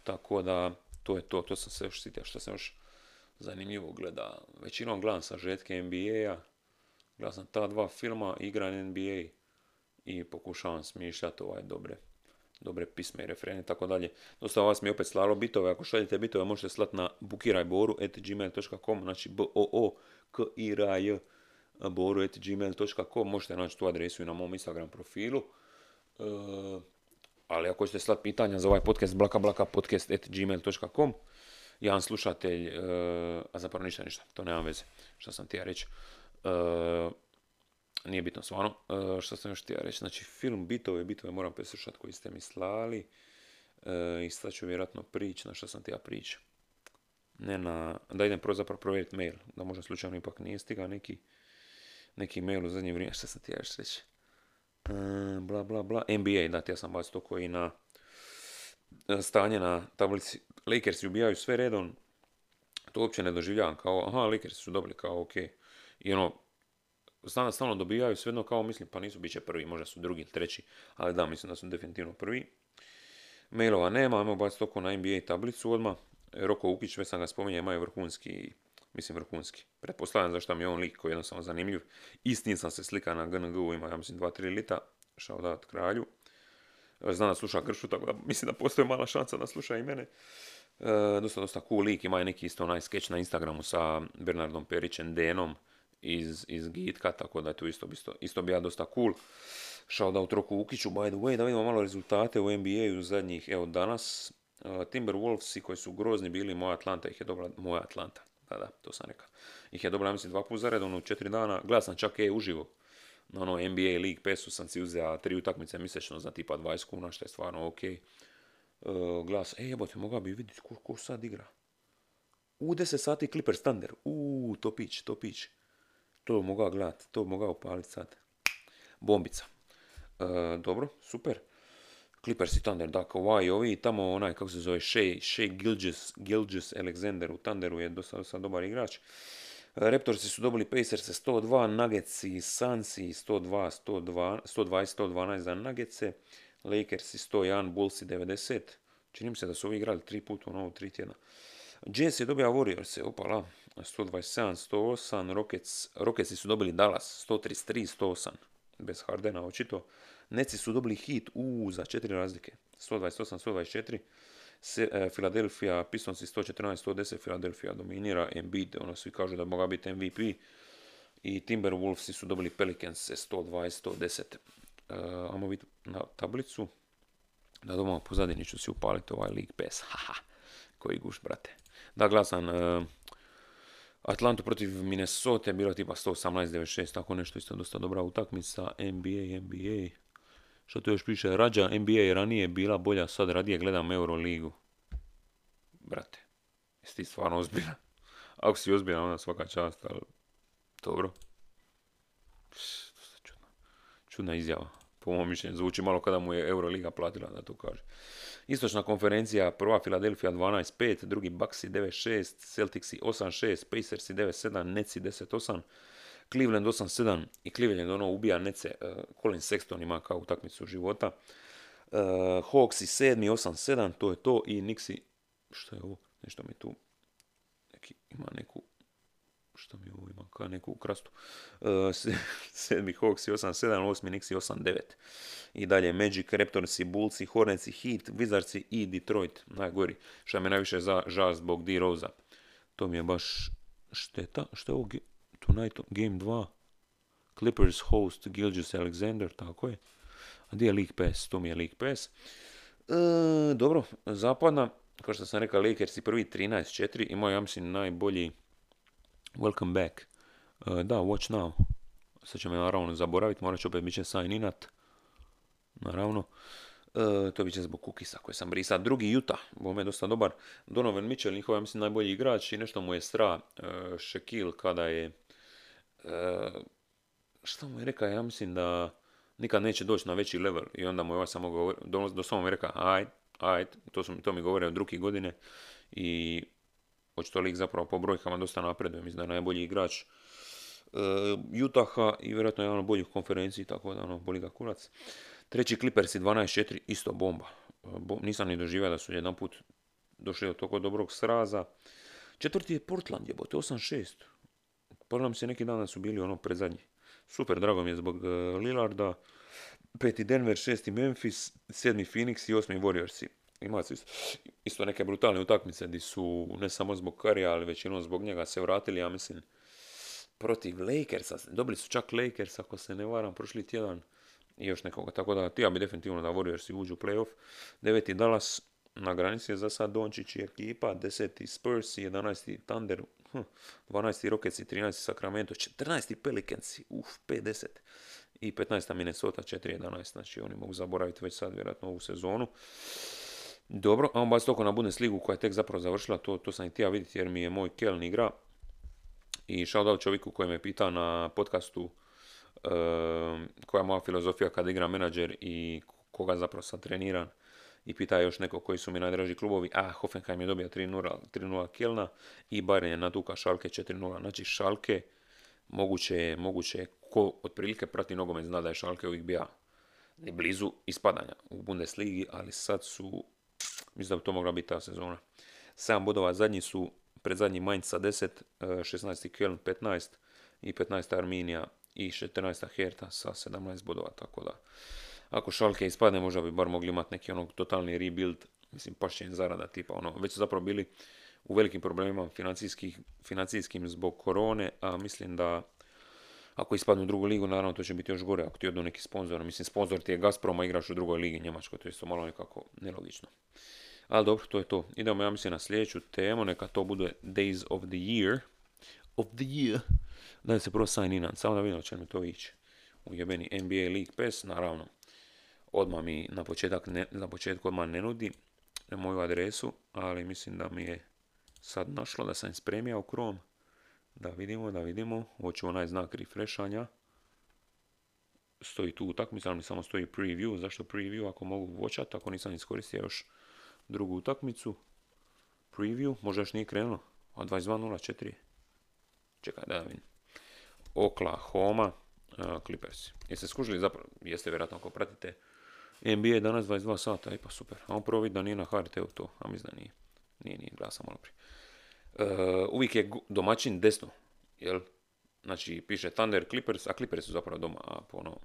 tako da, to je to, to sam se još sitio što sam još zanimljivo gleda. Većinom gledam sažetke NBA-a, Gledao sam ta dva filma, igram NBA i pokušavam smišljati ovaj dobre dobre pisme i referene i tako dalje. Dosta vas mi je opet slalo bitove, ako šaljete bitove možete slati na bukirajboru.gmail.com, znači b o o k i r a j boru.gmail.com, možete naći tu adresu i na mom Instagram profilu. E, ali ako ćete slati pitanja za ovaj podcast, blaka blaka podcast.gmail.com, jedan slušatelj, e, a zapravo ništa ništa, to nema veze, što sam ti ja reći. E, nije bitno stvarno. E, što sam još htio reći? Znači, film Bitove, Bitove moram preslušati koji ste mi slali. E, I sad ću vjerojatno prići na što sam ti ja pričao. Ne na, da idem prvo zapravo provjeriti mail, da možda slučajno ipak nije stigao neki, neki mail u zadnje vrijeme, što sam ti ja još reći. E, bla bla bla, NBA, da, ja sam bacio to koji na e, stanje na tablici. Lakersi ubijaju sve redom, to uopće ne doživljavam kao, aha, Lakersi su dobili, kao ok. I ono, stalno, stalno dobijaju, svejedno kao mislim, pa nisu bit će prvi, možda su drugi treći, ali da, mislim da su definitivno prvi. Mailova nema, ajmo baciti toko na NBA tablicu odmah. Roko Ukić, već sam ga spominjao, ima je vrhunski, mislim vrhunski. Pretpostavljam zašto mi je on lik koji je jednostavno zanimljiv. Istin sam se slika na GNG-u, ima ja mislim 2-3 lita, šao dat kralju. Znam da sluša Gršu, tako da mislim da postoji mala šansa da sluša i mene. E, dosta, dosta cool lik, ima je neki isto onaj sketch na Instagramu sa Bernardom Perićem, Denom iz, iz Gitka, tako da je tu isto, isto, isto bi ja dosta cool. u troku Ukiću, by the way, da vidimo malo rezultate u NBA-u zadnjih, evo danas, uh, Timberwolvesi koji su grozni bili, moja Atlanta ih je dobila, moja Atlanta, da, da, to sam rekao. Ih je dobila, mislim, dva puta zaredom u četiri dana, gledao sam čak je uživo. Na ono NBA League Passu sam si uzeo tri utakmice mjesečno za tipa 20 kuna, što je stvarno ok. Uh, glas, e jebote, mogao bi vidjeti ko, ko sad igra. U 10 sati Clippers Thunder, u topić, topić. To mogao gledat, to mogao upaliti sad. Bombica. E, dobro, super. Clippers i Thunder, da, Kawhi ovi, tamo onaj, kako se zove, Shea, Shea Gilgis, Gilgis Alexander u Thunderu je dosta, dosta dobar igrač. E, Raptorsi su dobili Pacers 102, Nuggetsi, Sunsi 102, 102, 120, 112 za Nuggetse, Lakersi 101, Bullsi 90. Čini mi se da su ovi igrali tri puta u novu tri tjedna. Jazz je dobio Warriors, opala, 127, 108, Rockets, Rocketsi su dobili Dallas, 133, 108, bez Hardena očito. Neci su dobili hit, u za četiri razlike, 128, 124. Se, e, Philadelphia, Pistonsi 114, 110, Philadelphia dominira, Embiid, ono svi kažu da moga biti MVP. I Timberwolvesi su dobili Pelicans 120, 110. Uh, ajmo vidjeti na tablicu. Da doma pozadini ću si upaliti ovaj League Pass. Haha, koji guš, brate. Da, glasan, uh, Atlantu protiv Minnesota je bilo tipa 118-96, tako nešto isto dosta dobra utakmica. NBA, NBA. Što tu još piše? Rađa NBA je ranije bila bolja, sad radije gledam Euroligu. Brate, jesi ti stvarno ozbiljan? Ako si ozbiljan, onda svaka čast, ali dobro. Čudna, čudna izjava. Po mojom mišljenju zvuči malo kada mu je Euroliga platila da to kaže. Istočna konferencija, prva Filadelfija 12-5, drugi Bucksi 9-6, Celticsi 8-6, Pacersi 9-7, Netsi 10-8, Cleveland 8-7 i Cleveland ono ubija Nece, uh, Colin Sexton ima kao utakmicu života. Uh, Hawksi 7 8-7, to je to i Nixi, što je ovo, nešto mi tu, neki, ima neku što mi ovo ima, kao neku krastu. Uh, sedmi Hawks 8-7, osmi Knicks 8-9. I dalje Magic, Raptorsi, Bullsi, Hornetsi, Heat, Wizardsi i Detroit, najgori. Šta me najviše za žal zbog D. Rosa. To mi je baš šteta. Što je ovo Tonight Game 2? Clippers host Gilgis Alexander, tako je. A gdje je League Pass? To mi je League Pass. E, dobro, zapadna, kao što sam rekao, Lakers i prvi 13-4 imaju, ja mislim, najbolji Welcome back. Uh, da, watch now. Sad ćemo naravno zaboraviti, morat ću opet bit će sign inat. Naravno. Uh, to bit će zbog kukisa koje sam brisao. Drugi Utah, bome je dosta dobar. Donovan Mitchell, njihov, ja mislim, najbolji igrač i nešto mu je stra. Shaquille kada je... Uh, što mu je rekao, ja mislim da nikad neće doći na veći level. I onda mu je ovaj samo govor, doslovno mi je rekao, aj, aj, to, su, to mi govore od drugi godine. I očito lik zapravo po brojkama dosta napreduje, mislim da je najbolji igrač uh, Utaha i vjerojatno je ono boljih konferenciji, tako da ono, boli ga kurac. Treći Clippersi 12-4, isto bomba. Uh, nisam ni doživio da su jedan put došli do toliko dobrog sraza. Četvrti je Portland, jebote, 8-6. Pogledam se neki dan da su bili ono predzadnji. Super, drago mi je zbog Lillarda. Peti Denver, šesti Memphis, sedmi Phoenix i osmi Warriorsi. Ima isto neke brutalne utakmice gdje su ne samo zbog Karija, ali većinom zbog njega se vratili, ja mislim, protiv Lakersa. Dobili su čak Lakers, ako se ne varam, prošli tjedan i još nekoga. Tako da ja bi definitivno da Warriorsi uđu u playoff. Deveti Dallas, na granici je za sad Dončić i ekipa, deseti Spurs, 11. Thunder, hm, 12. Rockets i 13. Sacramento, 14. Pelicans, uf, 50. I 15. Minnesota, 4-11, znači oni mogu zaboraviti već sad vjerojatno ovu sezonu. Dobro, a on toko na Bundesligu koja je tek zapravo završila, to, to sam i htio vidjeti jer mi je moj Keln igra. I shoutout čovjeku koji me pita na podcastu uh, koja je moja filozofija kada igram menadžer i koga zapravo sad treniram. I pita još neko koji su mi najdraži klubovi. A, Hoffenheim je dobio 3-0 Kelna i Bayern je natuka Šalke 4-0. Znači Šalke, moguće je, moguće je, ko otprilike prati nogomet zna da je Šalke uvijek ni blizu ispadanja u Bundesligi, ali sad su Mislim da bi to mogla biti ta sezona. 7 bodova zadnji su pred zadnji Mainz sa 10, 16. Köln 15 i 15. Arminija i 14. Herta sa 17 bodova, tako da ako Šalke ispadne možda bi bar mogli imati neki onog totalni rebuild, mislim pašće zarada tipa ono, već su zapravo bili u velikim problemima financijskim zbog korone, a mislim da ako ispadnu u drugu ligu, naravno to će biti još gore ako ti odu neki sponzor. Mislim, sponzor ti je Gazprom, a igraš u drugoj ligi Njemačkoj, to je isto malo nekako nelogično. Ali dobro, to je to. Idemo, ja mislim, na sljedeću temu, neka to bude Days of the Year. Of the Year. Daj se prvo sign in, samo da vidim će mi to ići. U jebeni NBA League Pass, naravno. Odmah mi na, početak ne, na početku odmah ne nudi moju adresu, ali mislim da mi je sad našlo da sam spremio u Chrome. Da vidimo, da vidimo. Hoću onaj znak refreshanja. Stoji tu utakmica, ali mi samo stoji preview. Zašto preview? Ako mogu voćat, ako nisam iskoristio još drugu utakmicu. Preview, možda još nije krenulo. A 22.04. Čekaj da vidim. Oklahoma uh, Clippers. Jeste skužili zapravo, jeste vjerojatno ako pratite NBA danas 22 sata, e pa super. A on prvo vidi da nije na HRT-u to, a mislim da nije. Nije, nije, gleda sam malo prije. Uh, uvijek je domaćin desno, jel? Znači, piše Thunder Clippers, a Clippers su zapravo doma, a po ono,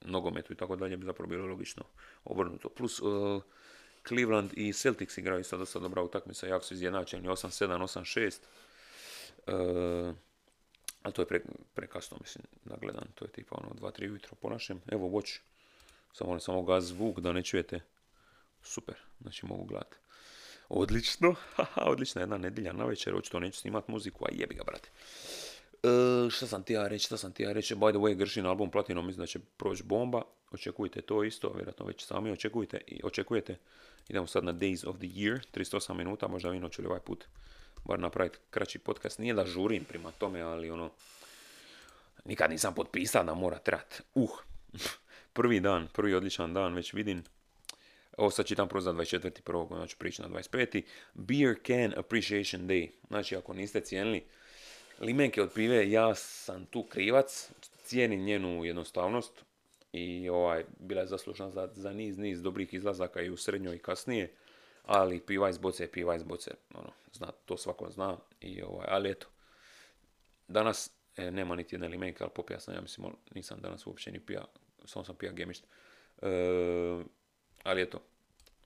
nogometu i tako dalje bi zapravo bilo logično obrnuto. Plus, uh, Cleveland i Celtics igraju sad dosta dobra utakmica, jako su izjednačeni, 8-7, 8-6. Uh, ali to je pre, prekasno, mislim, da gledam, to je tipa ono 2-3 ujutro po našem. Evo, watch, samo, samo gaz zvuk da ne čujete. Super, znači mogu gledati. Odlično, haha, odlična jedna nedjelja na večer, očito neću snimat muziku, a jebi ga, brate. E, šta sam ti ja reći, šta sam ti ja reći, by the way, Gršin album Platino, mislim da će proći bomba, očekujte to isto, vjerojatno već sami očekujete, i očekujete. Idemo sad na Days of the Year, 308 minuta, možda vi noću ovaj put bar napraviti kraći podcast. Nije da žurim prima tome, ali ono, nikad nisam potpisao da mora trat. Uh, prvi dan, prvi odličan dan, već vidim. Ovo sad čitam prvo za 24. znači priča na 25. Beer Can Appreciation Day. Znači, ako niste cijenili limenke od pive, ja sam tu krivac. Cijenim njenu jednostavnost i ovaj, bila je zaslužna za, za niz, niz dobrih izlazaka i u srednjoj i kasnije. Ali piva iz boce je piva iz boce. Ono, zna, to svako zna. I, ovaj, ali eto, danas e, nema niti jedne limenke, ali popija sam, ja mislim, nisam danas uopće ni pija, samo sam pija gemišt. E, ali eto,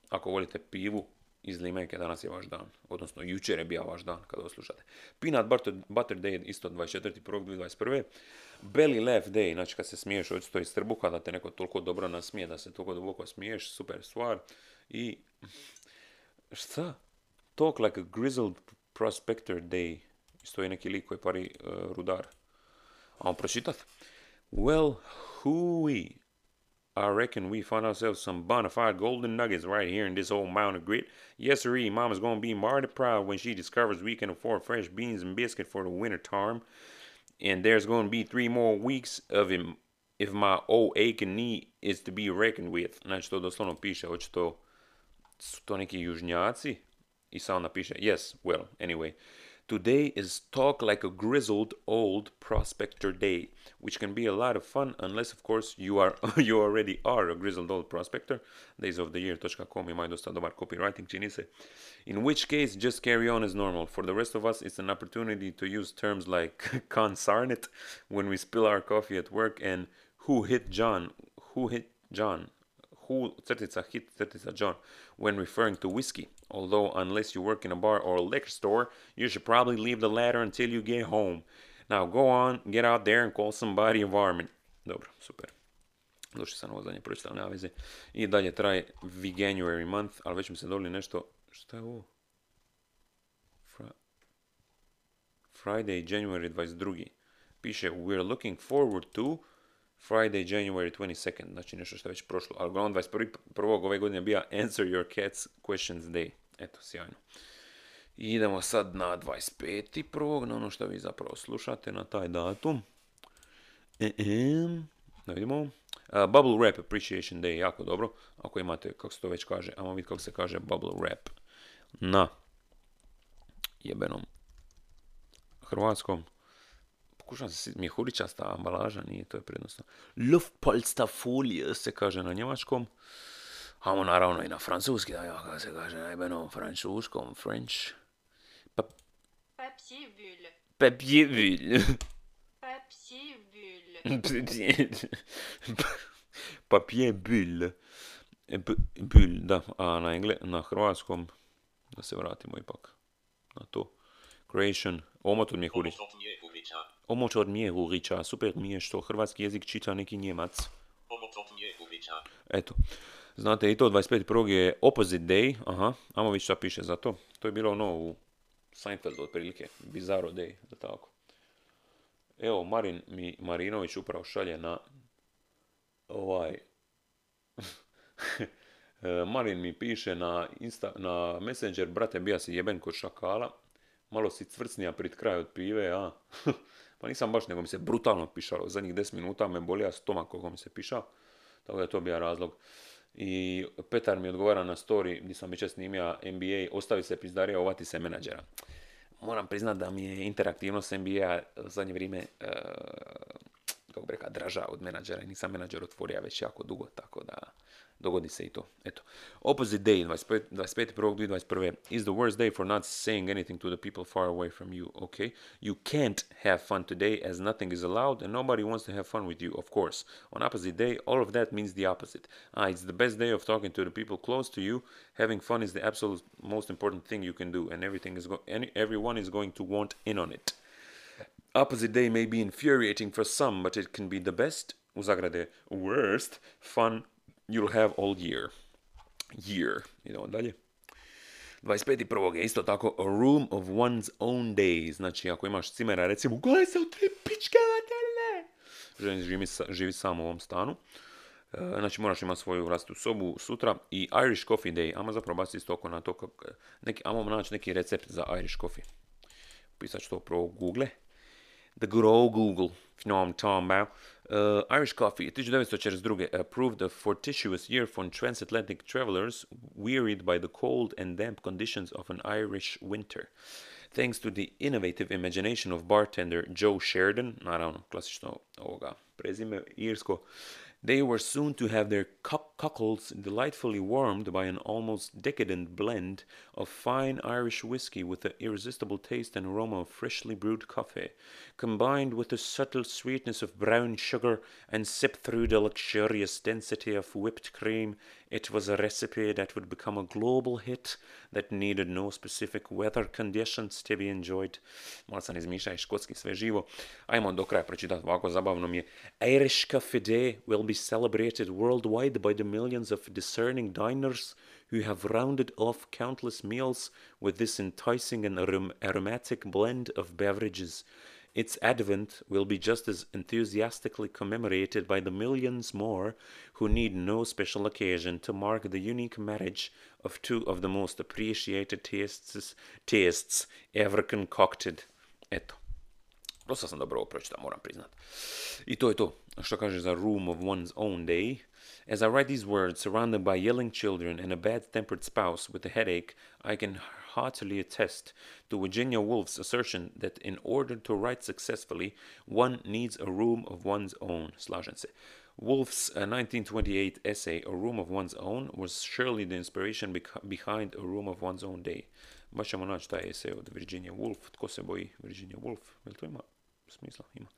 ako volite pivu iz limenke, danas je vaš dan. Odnosno, jučer je bio vaš dan kada oslušate. Peanut butter, butter day isto 24.1.2021. Belly laugh day, znači kad se smiješ očito iz trbuha, da te neko toliko dobro nasmije, da se toliko duboko smiješ, super stvar. I šta? Talk like a grizzled prospector day. Isto je neki lik koji pari uh, rudar. A on pročitat? Well, hooey. I reckon we find ourselves some bona fide golden nuggets right here in this old mound of grit. Yes, sirree, Mama's gonna be mighty proud when she discovers we can afford fresh beans and biscuit for the winter time. And there's gonna be three more weeks of him if my old aching knee is to be reckoned with. Znači to doslovno piše, očito su to neki južnjaci. I samo yes, well, anyway. Today is talk like a grizzled old prospector day, which can be a lot of fun unless of course you are you already are a grizzled old prospector. Days of Daysoftheyear.com imaju dosta dobar copywriting. In which case, just carry on as normal. For the rest of us, it's an opportunity to use terms like consarnet when we spill our coffee at work and who hit John, who hit John, who crtica hit crtica John when referring to whiskey. Although, unless you work in a bar or a liquor store, you should probably leave the latter until you get home. Now go on, get out there and call somebody varmint. Dobro, super. Došli sam ovo zadnje pročitao, nema veze. I dalje traje Veganuary month, ali već mi se doli nešto... Šta je ovo? Fra- Friday, January 22. Piše, we're looking forward to Friday, January 22nd. Znači nešto što je već prošlo. Ali uglavnom 21. prvog ove godine bio Answer Your Cat's Questions Day. Eto, sjajno. I idemo sad na 25. prvog, na ono što vi zapravo slušate na taj datum. Ehem, da vidimo. Uh, Bubble Wrap Appreciation Day, jako dobro. Ako imate, kako se to već kaže, ajmo vidjeti kako se kaže Bubble Wrap na jebenom hrvatskom. Pokušam se mjehuričasta ambalaža, nije, to je prednosno. Luftpolsterfolie se kaže na njemačkom. Amo naravno i na francuski, da, kako se kaže na jebenom francuskom, French. Pa, Papier bulle. papier bulle. Papier bulle. Papier bulle. B- Bull, da. A na, engle, na hrvatskom, da se vratimo ipak na to. Creation, omot od mjehurića. Omot od mjehurića, super mi je što hrvatski jezik čita neki njemac. Eto, znate i to 25.1. je opposite day, aha, ajmo vidjeti šta piše za to. To je bilo ono u Seinfeldu otprilike, Bizarro day, da tako. Evo, Marin mi, Marinović upravo šalje na ovaj, Marin mi piše na, Insta, na Messenger, brate, bija si jeben kod šakala, malo si cvrcnija prit kraj od pive, a? pa nisam baš, nego mi se brutalno pišalo. Zadnjih 10 minuta me bolija stomak koliko mi se pišao, tako da je to bio razlog. I Petar mi odgovara na story, gdje sam već snimio NBA, ostavi se pizdarija, ovati se menadžera. Moram priznat da mi je interaktivnost NBA zadnje vrijeme, e, kako bi rekao, draža od menadžera nisam menadžer otvorio već jako dugo, tako da dogodi se i to. Eto. Opposite day, 25. 25.1.2021. is the worst day for not saying anything to the people far away from you, okay? You can't have fun today as nothing is allowed and nobody wants to have fun with you, of course. On opposite day, all of that means the opposite. Ah, it's the best day of talking to the people close to you. Having fun is the absolute most important thing you can do and everything is go- any, everyone is going to want in on it. Opposite day may be infuriating for some, but it can be the best, u zagrade, worst, fun you'll have all year. Year. Idemo dalje. 25.1. je isto tako a room of one's own day. Znači, ako imaš cimera, recimo, gledaj se u tri pičke materine. Želim živi, živi sam u ovom stanu. E, Znači, moraš imati svoju vlastitu sobu sutra. I Irish Coffee Day. Ajmo zapravo baciti isto oko na to. Neki, ajmo naći neki recept za Irish Coffee. Pisat ću to prvo Google. The good old Google, if you know what I'm talking about. Uh, Irish Coffee, 1942. uh, proved a fortuitous year for transatlantic travelers wearied by the cold and damp conditions of an Irish winter. Thanks to the innovative imagination of bartender Joe Sheridan, naravno, klasično ovoga prezime, irsko, they were soon to have their cock- cockles delightfully warmed by an almost decadent blend of fine Irish whiskey with the irresistible taste and aroma of freshly brewed coffee, combined with the subtle sweetness of brown sugar and sipped through the luxurious density of whipped cream. It was a recipe that would become a global hit that needed no specific weather conditions to be enjoyed. Malo sam izmišljao i škotski sve živo. Ajmo do kraja pročitati, ovako zabavno mi je. Irish Coffee Day will be celebrated worldwide by the millions of discerning diners who have rounded off countless meals with this enticing and arom- aromatic blend of beverages. Its advent will be just as enthusiastically commemorated by the millions more who need no special occasion to mark the unique marriage of two of the most appreciated tastes, tastes ever concocted. Eto. Dosta sam dobro ovo pročitao, moram priznat. I to je to. Što kaže za Room of One's Own Day? As I write these words, surrounded by yelling children and a bad-tempered spouse with a headache, I can heartily attest to Virginia Woolf's assertion that in order to write successfully, one needs a room of one's own. Woolf's uh, 1928 essay, A Room of One's Own, was surely the inspiration behind A Room of One's Own Day. Baš ćemo naći taj od Virginia Woolf. Tko se boji Virginia Woolf? Jel to ima smisla? Ima.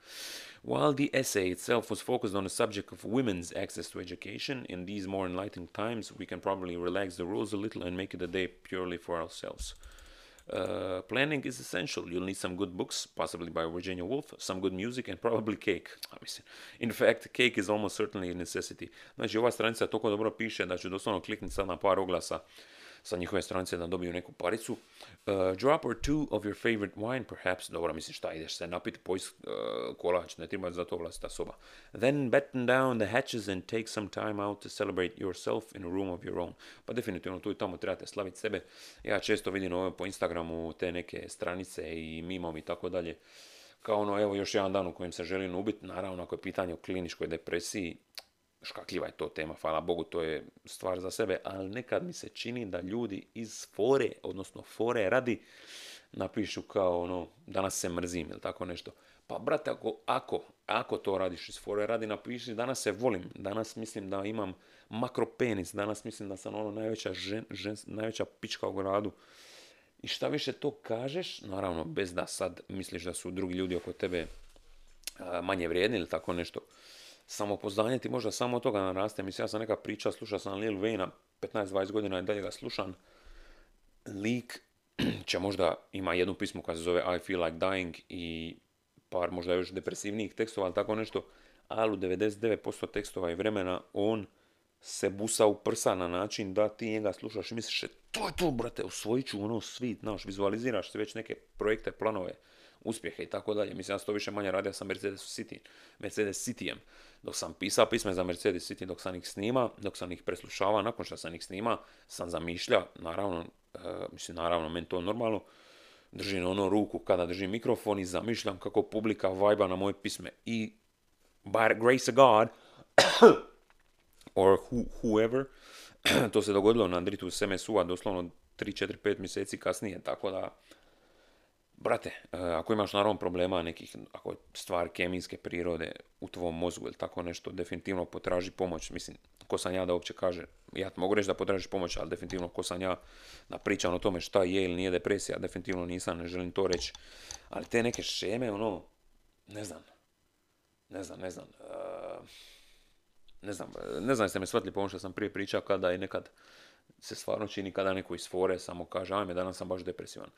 While the essay itself was focused on the subject of women's access to education, in these more enlightening times, we can probably relax the rules a little and make it a day purely for ourselves. Uh, planning is essential. You'll need some good books, possibly by Virginia Woolf, some good music, and probably cake. Mislim, in fact, cake is almost certainly a necessity. Znači, ova stranica toliko dobro piše da ću doslovno kliknuti sad na par oglasa sa njihove stranice da dobiju neku paricu. Uh, drop or two of your favorite wine, perhaps. Dobro, mislim šta, ideš se napiti, pojist uh, kolač, ne treba za to vlastita soba. Then batten down the hatches and take some time out to celebrate yourself in a room of your own. Pa definitivno tu i tamo trebate slaviti sebe. Ja često vidim ovo po Instagramu te neke stranice i mimovi i tako dalje. Kao ono, evo još jedan dan u kojem se želim ubiti, naravno ako je pitanje o kliničkoj depresiji, škakljiva je to tema, hvala Bogu, to je stvar za sebe, ali nekad mi se čini da ljudi iz fore, odnosno fore radi, napišu kao ono, danas se mrzim ili tako nešto. Pa brate, ako, ako, ako to radiš iz fore radi, napiši danas se volim, danas mislim da imam makropenis, danas mislim da sam ono najveća, žen, žen, najveća pička u gradu. I šta više to kažeš, naravno bez da sad misliš da su drugi ljudi oko tebe manje vrijedni ili tako nešto samopoznanje ti možda samo od toga naraste. Mislim, ja sam neka priča, slušao sam Lil Wayne 15-20 godina i dalje ga slušam. Lik će možda ima jednu pismu koja se zove I Feel Like Dying i par možda još depresivnijih tekstova, ali tako nešto. Ali u 99% tekstova i vremena on se busa u prsa na način da ti njega slušaš i misliš, "E, to je to, brate, usvojit ću ono svi, znaš, vizualiziraš se već neke projekte, planove, uspjehe i tako dalje. Mislim, ja sam to više manje radio sa Mercedes City, Mercedes Cityjem. Dok sam pisao pisme za Mercedes City, dok sam ih snima, dok sam ih preslušavao, nakon što sam ih snima, sam zamišlja, naravno, e, mislim, naravno, meni to normalno, držim ono ruku kada držim mikrofon i zamišljam kako publika vajba na moje pisme. I, by grace of God, or who, whoever, to se dogodilo na Dritu SMSU-a doslovno 3, 4, 5 mjeseci kasnije, tako da, brate, e, ako imaš naravno problema nekih, ako je stvar kemijske prirode u tvom mozgu ili tako nešto, definitivno potraži pomoć, mislim, ko sam ja da uopće kaže, ja ti mogu reći da potražiš pomoć, ali definitivno ko sam ja da pričam o tome šta je ili nije depresija, definitivno nisam, ne želim to reći, ali te neke šeme, ono, ne znam, ne znam, ne znam, e, ne znam, ne znam jeste me shvatili po što sam prije pričao kada je nekad se stvarno čini kada neko iz fore samo kaže ajme danas sam baš depresivan.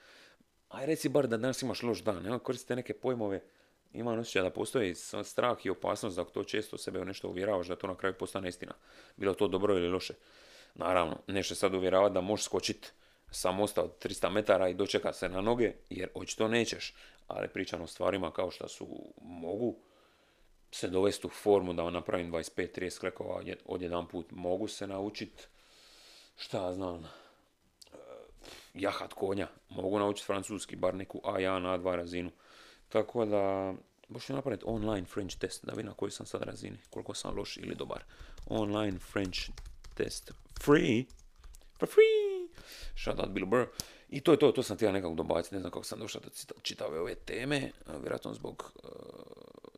Aj reci bar da danas imaš loš dan, nema koristite neke pojmove, imam osjećaj da postoji strah i opasnost da to često sebe u nešto uvjeravaš da to na kraju postane istina. Bilo to dobro ili loše. Naravno, nešto sad uvjeravati da možeš skočit sa mosta od 300 metara i dočekat se na noge, jer očito nećeš. Ali pričam o stvarima kao što su mogu, se dovesti u formu da napravim 25-30 klekova odje- odjedan put. Mogu se naučit, šta ja znam, jahat konja. Mogu naučiti francuski, bar neku A1, A2 razinu. Tako da, ću napraviti online French test, da vidim na kojoj sam sad razini, koliko sam loš ili dobar. Online French test. Free. For free. Shout out Bill Burr. I to je to, to sam htio nekako dobaciti, ne znam kako sam došao do cita- čitave ove teme, vjerojatno zbog uh,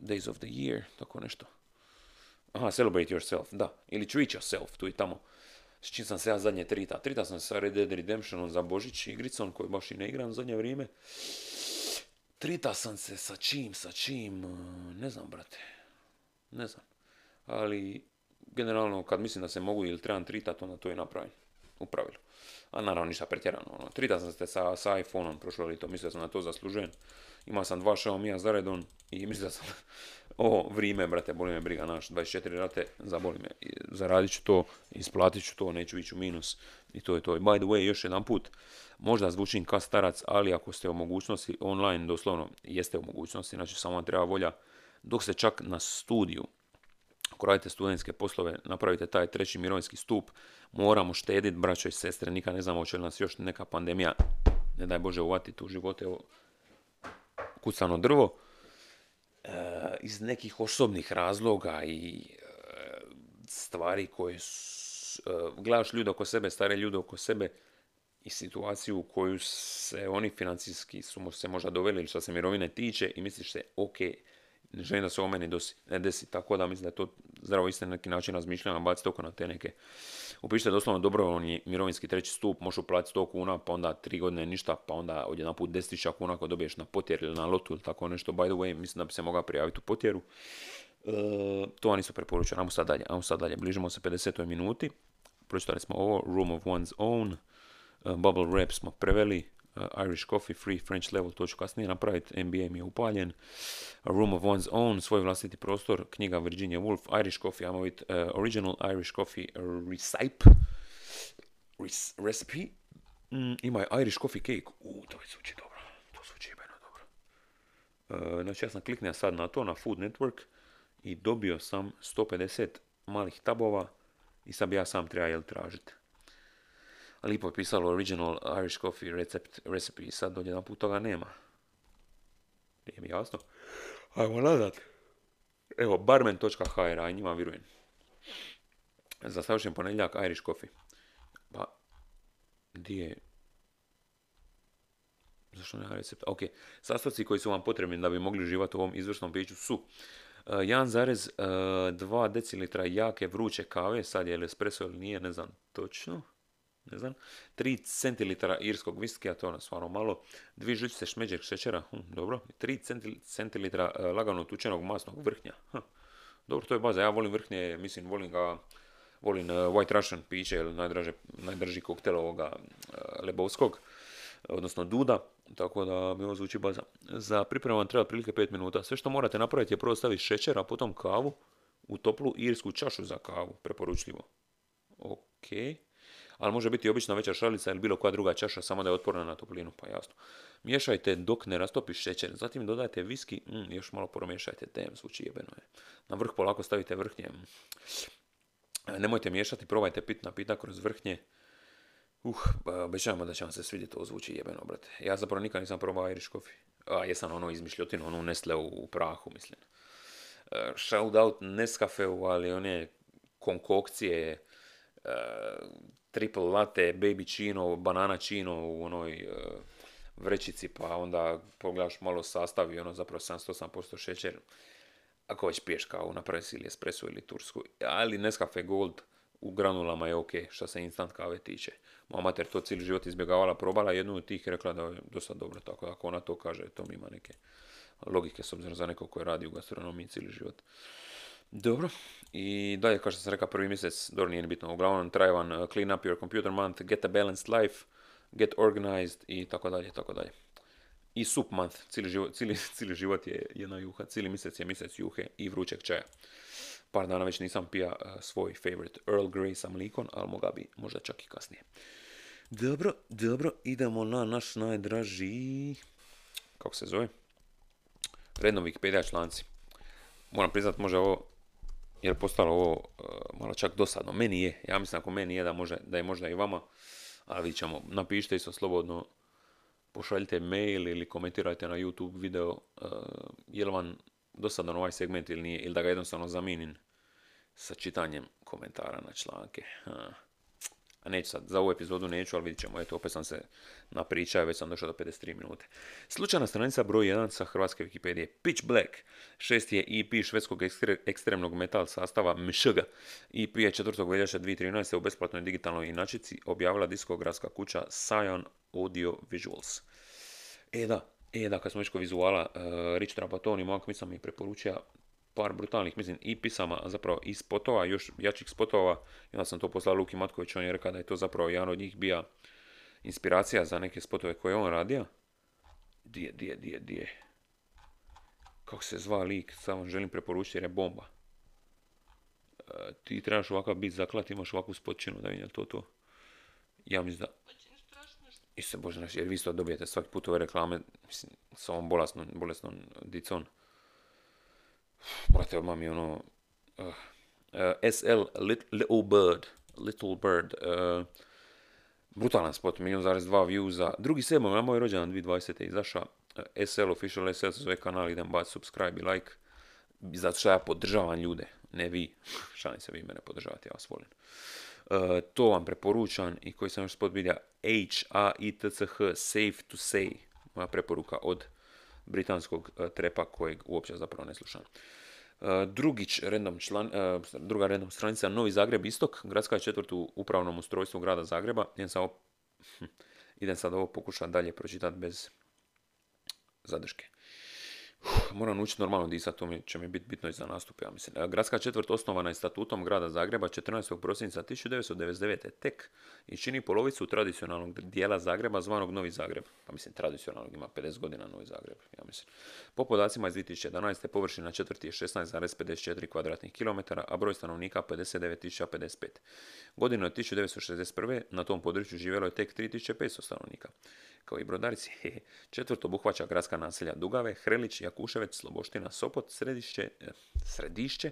Days of the Year, tako nešto. Aha, Celebrate Yourself, da. Ili Treat Yourself, tu i tamo. S čim sam se ja zadnje trita. Trita sam se sa Red Dead Redemptionom za Božić igricom koju baš i ne igram zadnje vrijeme. Trita sam se sa čim, sa čim, uh, ne znam, brate. Ne znam. Ali, generalno, kad mislim da se mogu ili trebam tritat, onda to i napravim. U pravilu. A naravno ništa pretjerano. Ono. Trita sam se sa, sa iPhone-om prošlo lito, mislio sam da to zaslužujem. Imao sam dva Xiaomi-a za redom i mislio sam, ovo vrijeme, brate, boli me briga, naš, 24 rate, zaboli me. Zaradit ću to, isplatit ću to, neću ići u minus. I to je to. I by the way, još jedan put, možda zvučim kao starac, ali ako ste u mogućnosti online, doslovno, jeste u mogućnosti, znači samo vam treba volja, dok ste čak na studiju, ako radite studentske poslove, napravite taj treći mirovinski stup, moramo štediti, braćo i sestre, nikad ne znamo hoće li nas još neka pandemija, ne daj Bože, uvatiti u živote, evo, kucano drvo. iz nekih osobnih razloga i e, stvari koje s- e, gledaš ljude oko sebe, stare ljude oko sebe i situaciju u koju se oni financijski su se možda doveli ili što se mirovine tiče i misliš se, ok, ne želim da se ovo meni dosi, ne desi, tako da mislim da je to zdravo isto na neki način razmišljanja, baciti oko na te neke. Upišite doslovno dobrovoljni mirovinski treći stup, možeš uplatiti 100 kuna, pa onda tri godine ništa, pa onda odjedan put 10.000 kuna ako dobiješ na potjer ili na lotu ili tako nešto. By the way, mislim da bi se mogao prijaviti u potjeru. E, to vam isto preporučujem. Ajmo sad dalje, ajmo sad dalje. Bližimo se 50. minuti. Pročitali smo ovo, Room of One's Own, Uh, Bubble Wrap smo preveli, Irish Coffee, Free French Level, to ću kasnije napraviti, NBA mi je upaljen, A Room of One's Own, svoj vlastiti prostor, knjiga Virginia Woolf, Irish Coffee, ajmo vidjeti, uh, Original Irish Coffee Recipe, Recipe, mm, ima je Irish Coffee Cake, u, to već zvuči dobro, to zvuči jebeno dobro. Uh, znači ja sam kliknuo sad na to, na Food Network i dobio sam 150 malih tabova i sad bi ja sam trebao jel tražiti lipo je pisalo original Irish coffee recept, recipe sad odjedan put toga nema. Nije mi jasno. Ajmo nazad. Evo, barman.hr, aj njima vjerujem. Za savršen ponedjeljak Irish coffee. Pa, di je... Zašto nema recept? Ok, sastojci koji su vam potrebni da bi mogli uživati u ovom izvršnom piću su Uh, 1,2 decilitra jake vruće kave, sad je li espresso ili nije, ne znam točno ne znam, 3 centilitara irskog viskija, to je ono stvarno malo, dvije žličice šmeđeg šećera, hm, dobro, 3 centil- centilitra e, lagano tučenog masnog vrhnja, hm, dobro, to je baza, ja volim vrhnje, mislim, volim ga, volim e, White Russian piće, ili najdraže, najdraži koktel ovoga e, lebovskog, odnosno duda, tako da mi ovo zvuči baza. Za pripremu vam treba otprilike 5 minuta. Sve što morate napraviti je prvo staviti šećer, a potom kavu u toplu irsku čašu za kavu, preporučljivo. Ok. Ali može biti obična veća šalica ili bilo koja druga čaša, samo da je otporna na toplinu, pa jasno. Miješajte dok ne rastopi šećer, zatim dodajte viski, mm, još malo pomiješajte, dem, zvuči jebeno je. Na vrh polako stavite vrhnje. mm. Nemojte miješati, probajte pit napitak kroz vrhnje. Uh, obećavamo da će vam se svidjeti, to zvuči jebeno, brate. Ja zapravo nikad nisam probao Irish coffee. A, jesam ono izmišljotinu, onu Nestle u, u prahu, mislim. Uh, shout out Nescafeu, ali one konkokcije, uh, triple latte, baby chino, banana chino u onoj uh, vrećici, pa onda pogledaš malo sastav i ono zapravo 78% šećer. Ako već piješ kavu, napravi si ili espresso ili tursku. Ali Nescafe Gold u granulama je ok, što se instant kave tiče. Moja mater to cijeli život izbjegavala, probala jednu od tih rekla da je dosta dobro, tako da ako ona to kaže, to mi ima neke logike s obzirom za nekog koji radi u gastronomiji cijeli život. Dobro, i dalje kao što sam rekao prvi mjesec, dobro nije ni bitno, uglavnom traje vam uh, clean up your computer month, get a balanced life, get organized i tako dalje, tako dalje. I soup month, cijeli život, cijeli, cijeli život je jedna juha, cijeli mjesec je mjesec juhe i vrućeg čaja. Par dana već nisam pija uh, svoj favorite Earl Grey sa mlikom, ali moga bi možda čak i kasnije. Dobro, dobro, idemo na naš najdraži, kako se zove, redno Wikipedia članci. Moram priznat, može ovo, jer je postalo ovo uh, malo čak dosadno. Meni je, ja mislim ako meni je da, može, da je možda i vama, ali vidit ćemo. Napišite isto slobodno, pošaljite mail ili komentirajte na YouTube video, uh, je li vam dosadan ovaj segment ili nije, ili da ga jednostavno zamijenim sa čitanjem komentara na članke. A neću sad, za ovu epizodu neću, ali vidit ćemo, eto, opet sam se napričao, već sam došao do 53 minute. Slučajna stranica broj 1 sa hrvatske Wikipedije. Pitch Black, šesti je EP švedskog ekstre- ekstremnog metal sastava MŠG. EP je 4. veljača 2013. u besplatnoj digitalnoj inačici objavila diskografska kuća Scion Audio Visuals. E da, e da, kad smo već kod vizuala, uh, Rich Trapattoni, Mark Misa mi preporučio par brutalnih, mislim, i pisama, a zapravo i spotova, još jačih spotova. I onda sam to poslao Luki Matković, on je rekao da je to zapravo jedan od njih bija inspiracija za neke spotove koje je on radio. Dije, dije, dije, dije. Kako se zva lik, samo želim preporučiti jer je bomba. E, ti trebaš ovakav bit zaklat, imaš ovakvu spotčinu da vidim je to to. Ja mislim da... I se bože naš, jer vi isto dobijete svaki put ove reklame, mislim, s ovom bolesnom, bolesnom dicom. Brate, odmah mi ono... Uh, uh, SL Lit- Little Bird. Little Bird. Uh, brutalan spot, milijun zarez dva viewza. Drugi sedmog, na moj rođendan 2020. izaša. Uh, SL Official SL se zove kanal, idem baci subscribe i like. zato što ja podržavam ljude, ne vi. Šalim se, vi mene podržavate, ja vas volim. E, to vam preporučam i koji sam još spot vidio, H-A-I-T-C-H, Safe to Say, moja preporuka od britanskog e, trepa kojeg uopće zapravo ne slušam. E, drugić random član, e, druga random stranica, Novi Zagreb Istok, gradska je četvrt u upravnom ustrojstvu grada Zagreba. Idem sad ovo, idem sad ovo pokušati dalje pročitati bez zadrške. Moram učiti normalno disati, to mi, će mi biti bitno i za nastup, ja mislim. Gradska četvrt osnovana je statutom grada Zagreba 14. prosinca 1999. tek i čini polovicu tradicionalnog dijela Zagreba zvanog Novi Zagreb. Pa mislim, tradicionalnog ima 50 godina Novi Zagreb, ja mislim. Po podacima iz 2011. površina četvrti je 16,54 kvadratnih kilometara, a broj stanovnika 59.055. Godinu je 1961. na tom području živjelo je tek 3500 stanovnika kao i brodarici. Četvrto obuhvaća gradska naselja Dugave, Hrelić, Jakuševec, Sloboština, Sopot, Središće, eh, Središće,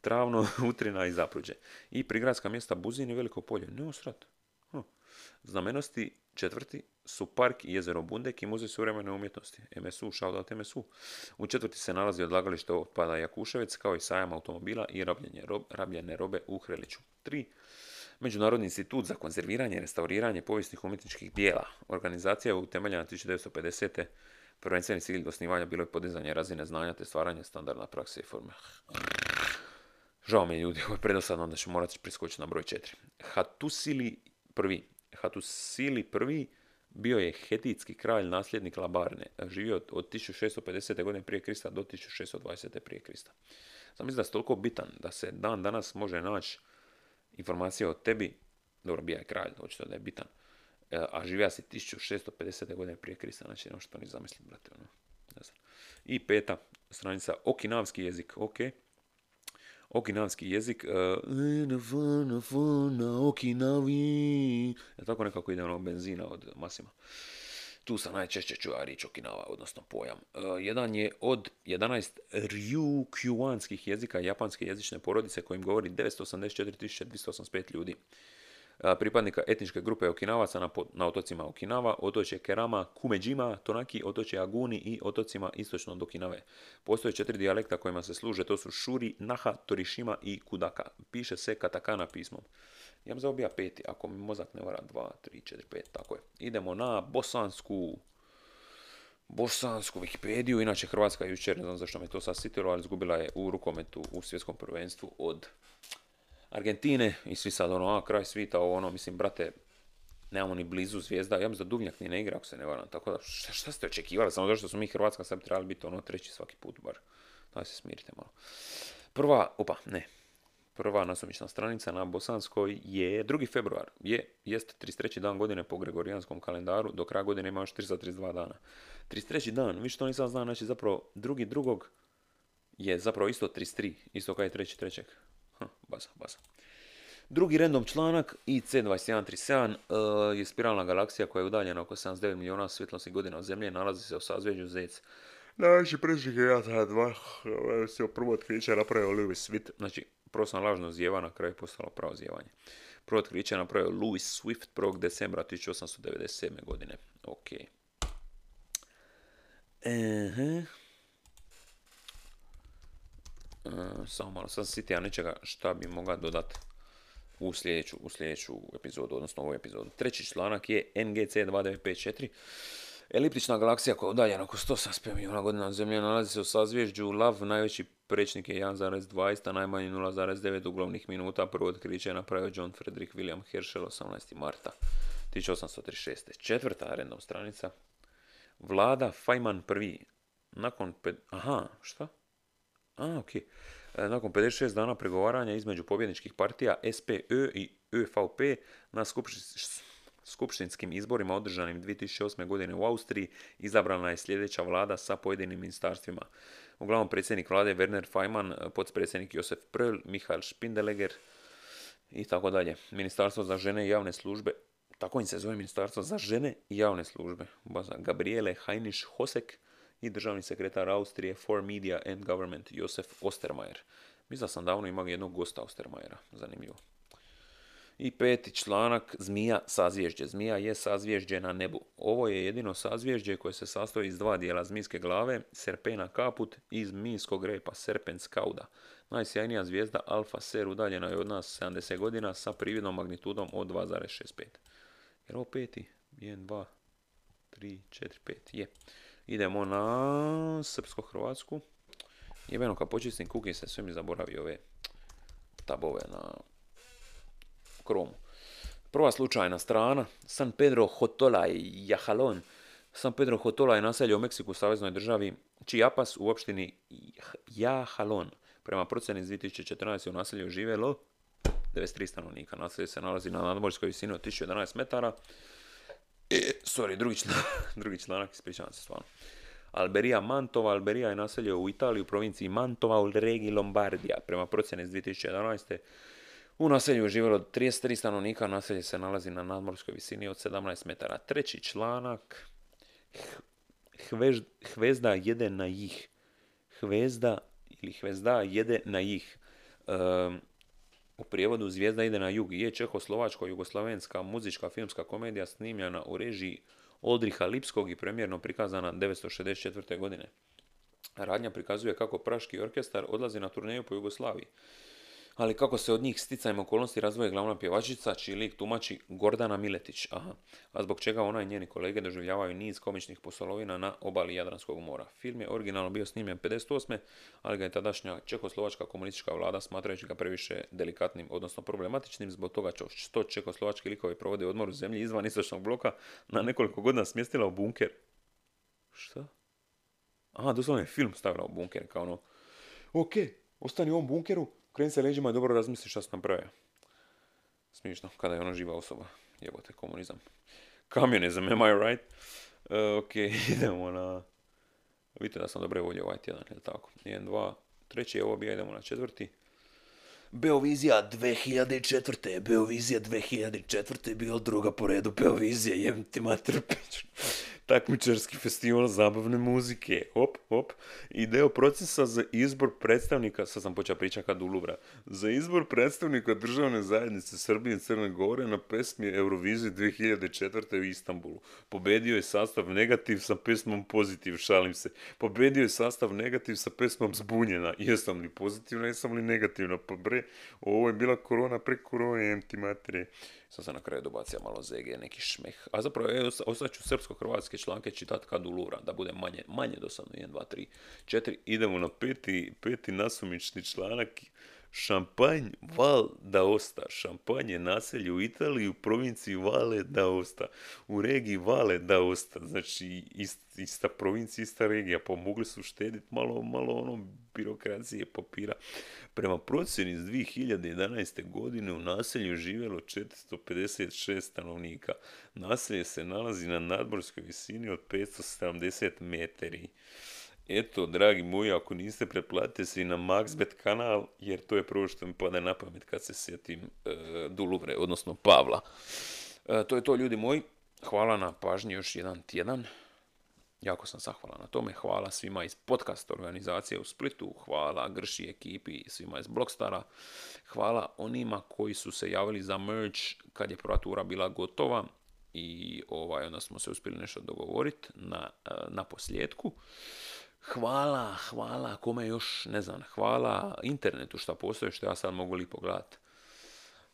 Travno, Utrina i Zapruđe. I prigradska mjesta Buzin i Veliko polje. Ne osrat. Hm. Znamennosti četvrti su park i jezero Bundek i muzej suvremene umjetnosti. MSU, shoutout MSU. U četvrti se nalazi odlagalište otpada Jakuševec kao i sajam automobila i rabljene robe u Hreliću. Tri. Međunarodni institut za konzerviranje i restauriranje povijesnih umjetničkih dijela. Organizacija je utemeljena 1950. Prvenstveni cilj osnivanja bilo je podizanje razine znanja te stvaranje standardna prakse i forme. Žao mi je ljudi, ovo je predosadno, onda ću morati priskočiti na broj 4. Hatusili prvi. Hatusili prvi bio je hetitski kralj, nasljednik Labarne. Živio od 1650. godine prije Krista do 1620. prije Krista. Sam mislim da je toliko bitan da se dan danas može naći informacija o tebi, dobro, bija je kralj, očito da je bitan, e, a živija si 1650. godine prije Krista, znači ne što ni zamislim, brate, ono, ne znam. I peta stranica, okinavski jezik, ok. Okinavski jezik, uh, na Okinavi, je tako nekako ide ono benzina od Masima. Tu sam najčešće čuva riječ Okinawa, odnosno pojam. E, jedan je od 11 ryukyuanskih jezika japanske jezične porodice kojim govori 984.285 ljudi. Pripadnika etničke grupe Okinavaca na, na otocima Okinawa, otoče Kerama, Kumejima, Tonaki, otoče Aguni i otocima istočno od Okinave. Postoje četiri dijalekta kojima se služe, to su Shuri, Naha, Torishima i Kudaka. Piše se katakana pismom. Ja sam bija peti, ako mi mozak ne vara, dva, tri, četiri, pet, tako je. Idemo na bosansku, bosansku Wikipediju, inače Hrvatska jučer, ne znam zašto me to sad sitilo, ali izgubila je u rukometu u svjetskom prvenstvu od Argentine i svi sad ono, a kraj svita, ono, mislim, brate, nemamo ni blizu zvijezda, ja mislim da Duvnjak ni ne igra ako se ne varam, tako da šta, šta ste očekivali, samo zato što smo mi Hrvatska sad bi trebali biti ono treći svaki put bar, daj se smirite malo. Prva, opa, ne, prva nasumična stranica na bosanskoj je 2. februar, je, jest 33. dan godine po gregorijanskom kalendaru, do kraja godine ima još 332 dana. 33. dan, vi što nisam znao, znači zapravo drugi drugog je zapravo isto 33, isto kao je treći trećeg. Hm, baza, baza. Drugi random članak, IC2137, uh, je spiralna galaksija koja je udaljena oko 79 milijuna svjetlosnih godina od Zemlje, nalazi se u sazvježđu Zec. Najveći predsjednik je ja sad dva, se prvo otkriće napravio Lewis Swift, znači prvo sam lažno zjeva, na kraju je postalo pravo zjevanje. Prvo otkriće napravio Louis Swift 1. decembra 1897. godine. Ok. Ehe. E, samo malo, sam sitija nečega šta bi mogao dodat u sljedeću, u sljedeću epizodu, odnosno ovu epizodu. Treći članak je NGC 2954. Eliptična galaksija koja je udaljena oko 175 milijuna godina od Zemlje nalazi se u sazvježđu Lav, najveći prečnik je 1,20, a najmanji 0,9 uglavnih minuta. Prvo otkriće je napravio John Frederick William Herschel 18. marta 1836. Četvrta random stranica. Vlada Feynman prvi. Nakon... Aha, šta? A, ok. E, Nakon 56 dana pregovaranja između pobjedničkih partija SPÖ i ÖVP na skupšti- skupštinskim izborima održanim 2008. godine u Austriji izabrana je sljedeća vlada sa pojedinim ministarstvima. Uglavnom predsjednik vlade Werner Feynman, potpredsjednik Josef Pröll, Michael Spindeleger i tako dalje. Ministarstvo za žene i javne službe, tako im se zove Ministarstvo za žene i javne službe. Baza Gabriele Heinisch Hosek i državni sekretar Austrije for Media and Government Josef Ostermayer. Mislim da sam davno imao jednog gosta Ostermayera, zanimljivo. I peti članak, zmija sazvježđe. Zmija je sazvježđe na nebu. Ovo je jedino sazvježđe koje se sastoji iz dva dijela zmijske glave, serpena kaput i zmijskog repa, serpens cauda. Najsjajnija zvijezda Alfa Ser udaljena je od nas 70 godina sa prividnom magnitudom od 2,65. Jer ovo peti? 1, 2, 3, 4, 5. Je. Idemo na srpsko-hrvatsku. Jebeno kad počistim se sve mi zaboravi ove tabove na kromu. Prva slučajna strana, San Pedro Hotola i Jahalon. San Pedro Hotola je naselje u Meksiku, saveznoj državi Chiapas u opštini Jahalon. Prema procjeni iz 2014. u naselju živjelo 93 stanovnika. Naselje se nalazi na nadmorskoj visini od 1011 metara. E, sorry, drugi članak, drugi članak, ispričavam se stvarno. Alberija Mantova. Alberija je naselje u Italiji u provinciji Mantova u regiji Lombardija. Prema procjeni iz 2011. U naselju je živjelo 33 stanovnika, naselje se nalazi na nadmorskoj visini od 17 metara. Treći članak, Hvež, Hvezda jede na jih. Hvezda ili Hvezda jede na jih. Ehm, u prijevodu Zvijezda ide na jug je čehoslovačko-jugoslavenska muzička filmska komedija snimljena u režiji Oldriha Lipskog i premjerno prikazana 1964. godine. Radnja prikazuje kako Praški orkestar odlazi na turneju po Jugoslaviji ali kako se od njih sticajem okolnosti razvoje glavna pjevačica, čiji lik tumači Gordana Miletić, aha, a zbog čega ona i njeni kolege doživljavaju niz komičnih posolovina na obali Jadranskog mora. Film je originalno bio snimljen 58. ali ga je tadašnja čekoslovačka komunistička vlada smatrajući ga previše delikatnim, odnosno problematičnim zbog toga što čekoslovački likovi provode odmor u zemlji izvan istočnog bloka na nekoliko godina smjestila u bunker. Šta? Aha, doslovno je film stavila u bunker, kao ono, ok, ostani u ovom bunkeru, kreni se leđima i dobro razmisli šta sam napravio. Smišno, kada je ona živa osoba. Jebote, komunizam. Kamionizam, am I right? Uh, ok, idemo na... Vidite da sam dobre volje ovaj tjedan, je tako? 1, 2, treći je ovo bija, idemo na četvrti. Beovizija 2004. Beovizija 2004. je bila druga po redu Beovizija, jem ti mater takmičarski festival zabavne muzike, hop, hop, i deo procesa za izbor predstavnika, sad sam počeo pričati kad Luvra, za izbor predstavnika državne zajednice Srbije i Crne Gore na pesmi Eurovizije 2004. u Istanbulu. Pobedio je sastav negativ sa pesmom pozitiv, šalim se. Pobedio je sastav negativ sa pesmom zbunjena. Jesam li pozitivna, jesam li negativna? Pa bre, ovo je bila korona pre korone, jem ti Sam se na kraju dobacija malo ZG, neki šmeh. A zapravo, evo, ostat ću srpsko-hrvatske članke čitat kad ulura, da bude manje, manje dosadno. 1, 2, 3, 4. Idemo na peti, peti nasumični članak. Šampanj Val d'Aosta. Šampanj je naselje u Italiji u provinciji Vale d'Aosta. U regiji Vale d'Aosta. Znači, ist, ista provincija, ista regija. Pomogli su štediti malo, malo ono birokracije papira. Prema procjeni iz 2011. godine u naselju živjelo 456 stanovnika. Naselje se nalazi na nadmorskoj visini od 570 metri. Eto, dragi moji, ako niste pretplatite se i na Maxbet kanal, jer to je prvo što mi pada na pamet kad se sjetim e, odnosno Pavla. E, to je to, ljudi moji. Hvala na pažnji još jedan tjedan. Jako sam zahvalan na tome. Hvala svima iz podcast organizacije u Splitu. Hvala Grši ekipi i svima iz Blockstara. Hvala onima koji su se javili za merch kad je prva tura bila gotova. I ovaj, onda smo se uspjeli nešto dogovoriti na, e, na posljedku. Hvala, hvala, kome još, ne znam, hvala internetu što postoje, što ja sad mogu li pogledat.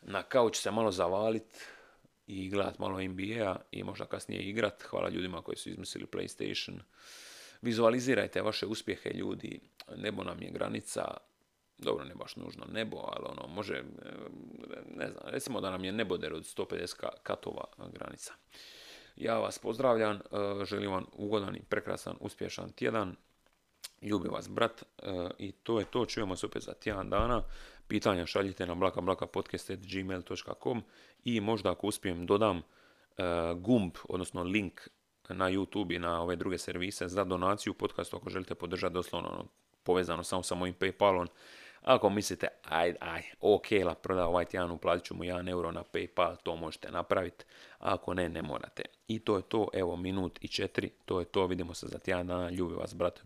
Na kauč se malo zavalit i gledat malo NBA i možda kasnije igrat. Hvala ljudima koji su izmislili PlayStation. Vizualizirajte vaše uspjehe ljudi. Nebo nam je granica, dobro ne baš nužno nebo, ali ono može, ne znam, recimo da nam je neboder od 150 katova granica. Ja vas pozdravljam, želim vam ugodan i prekrasan, uspješan tjedan. Ljubim vas brat e, i to je to, čujemo se opet za tjedan dana. Pitanja šaljite na blakablakapodcast.gmail.com i možda ako uspijem dodam e, gumb, odnosno link na YouTube i na ove druge servise za donaciju podcastu ako želite podržati doslovno ono, povezano samo sa mojim Paypalom. Ako mislite, aj, aj, ok, la proda ovaj tjedan, uplatit ću mu 1 euro na Paypal, to možete napraviti. Ako ne, ne morate. I to je to, evo, minut i četiri, to je to, vidimo se za tjedan dana, ljubi vas, brate.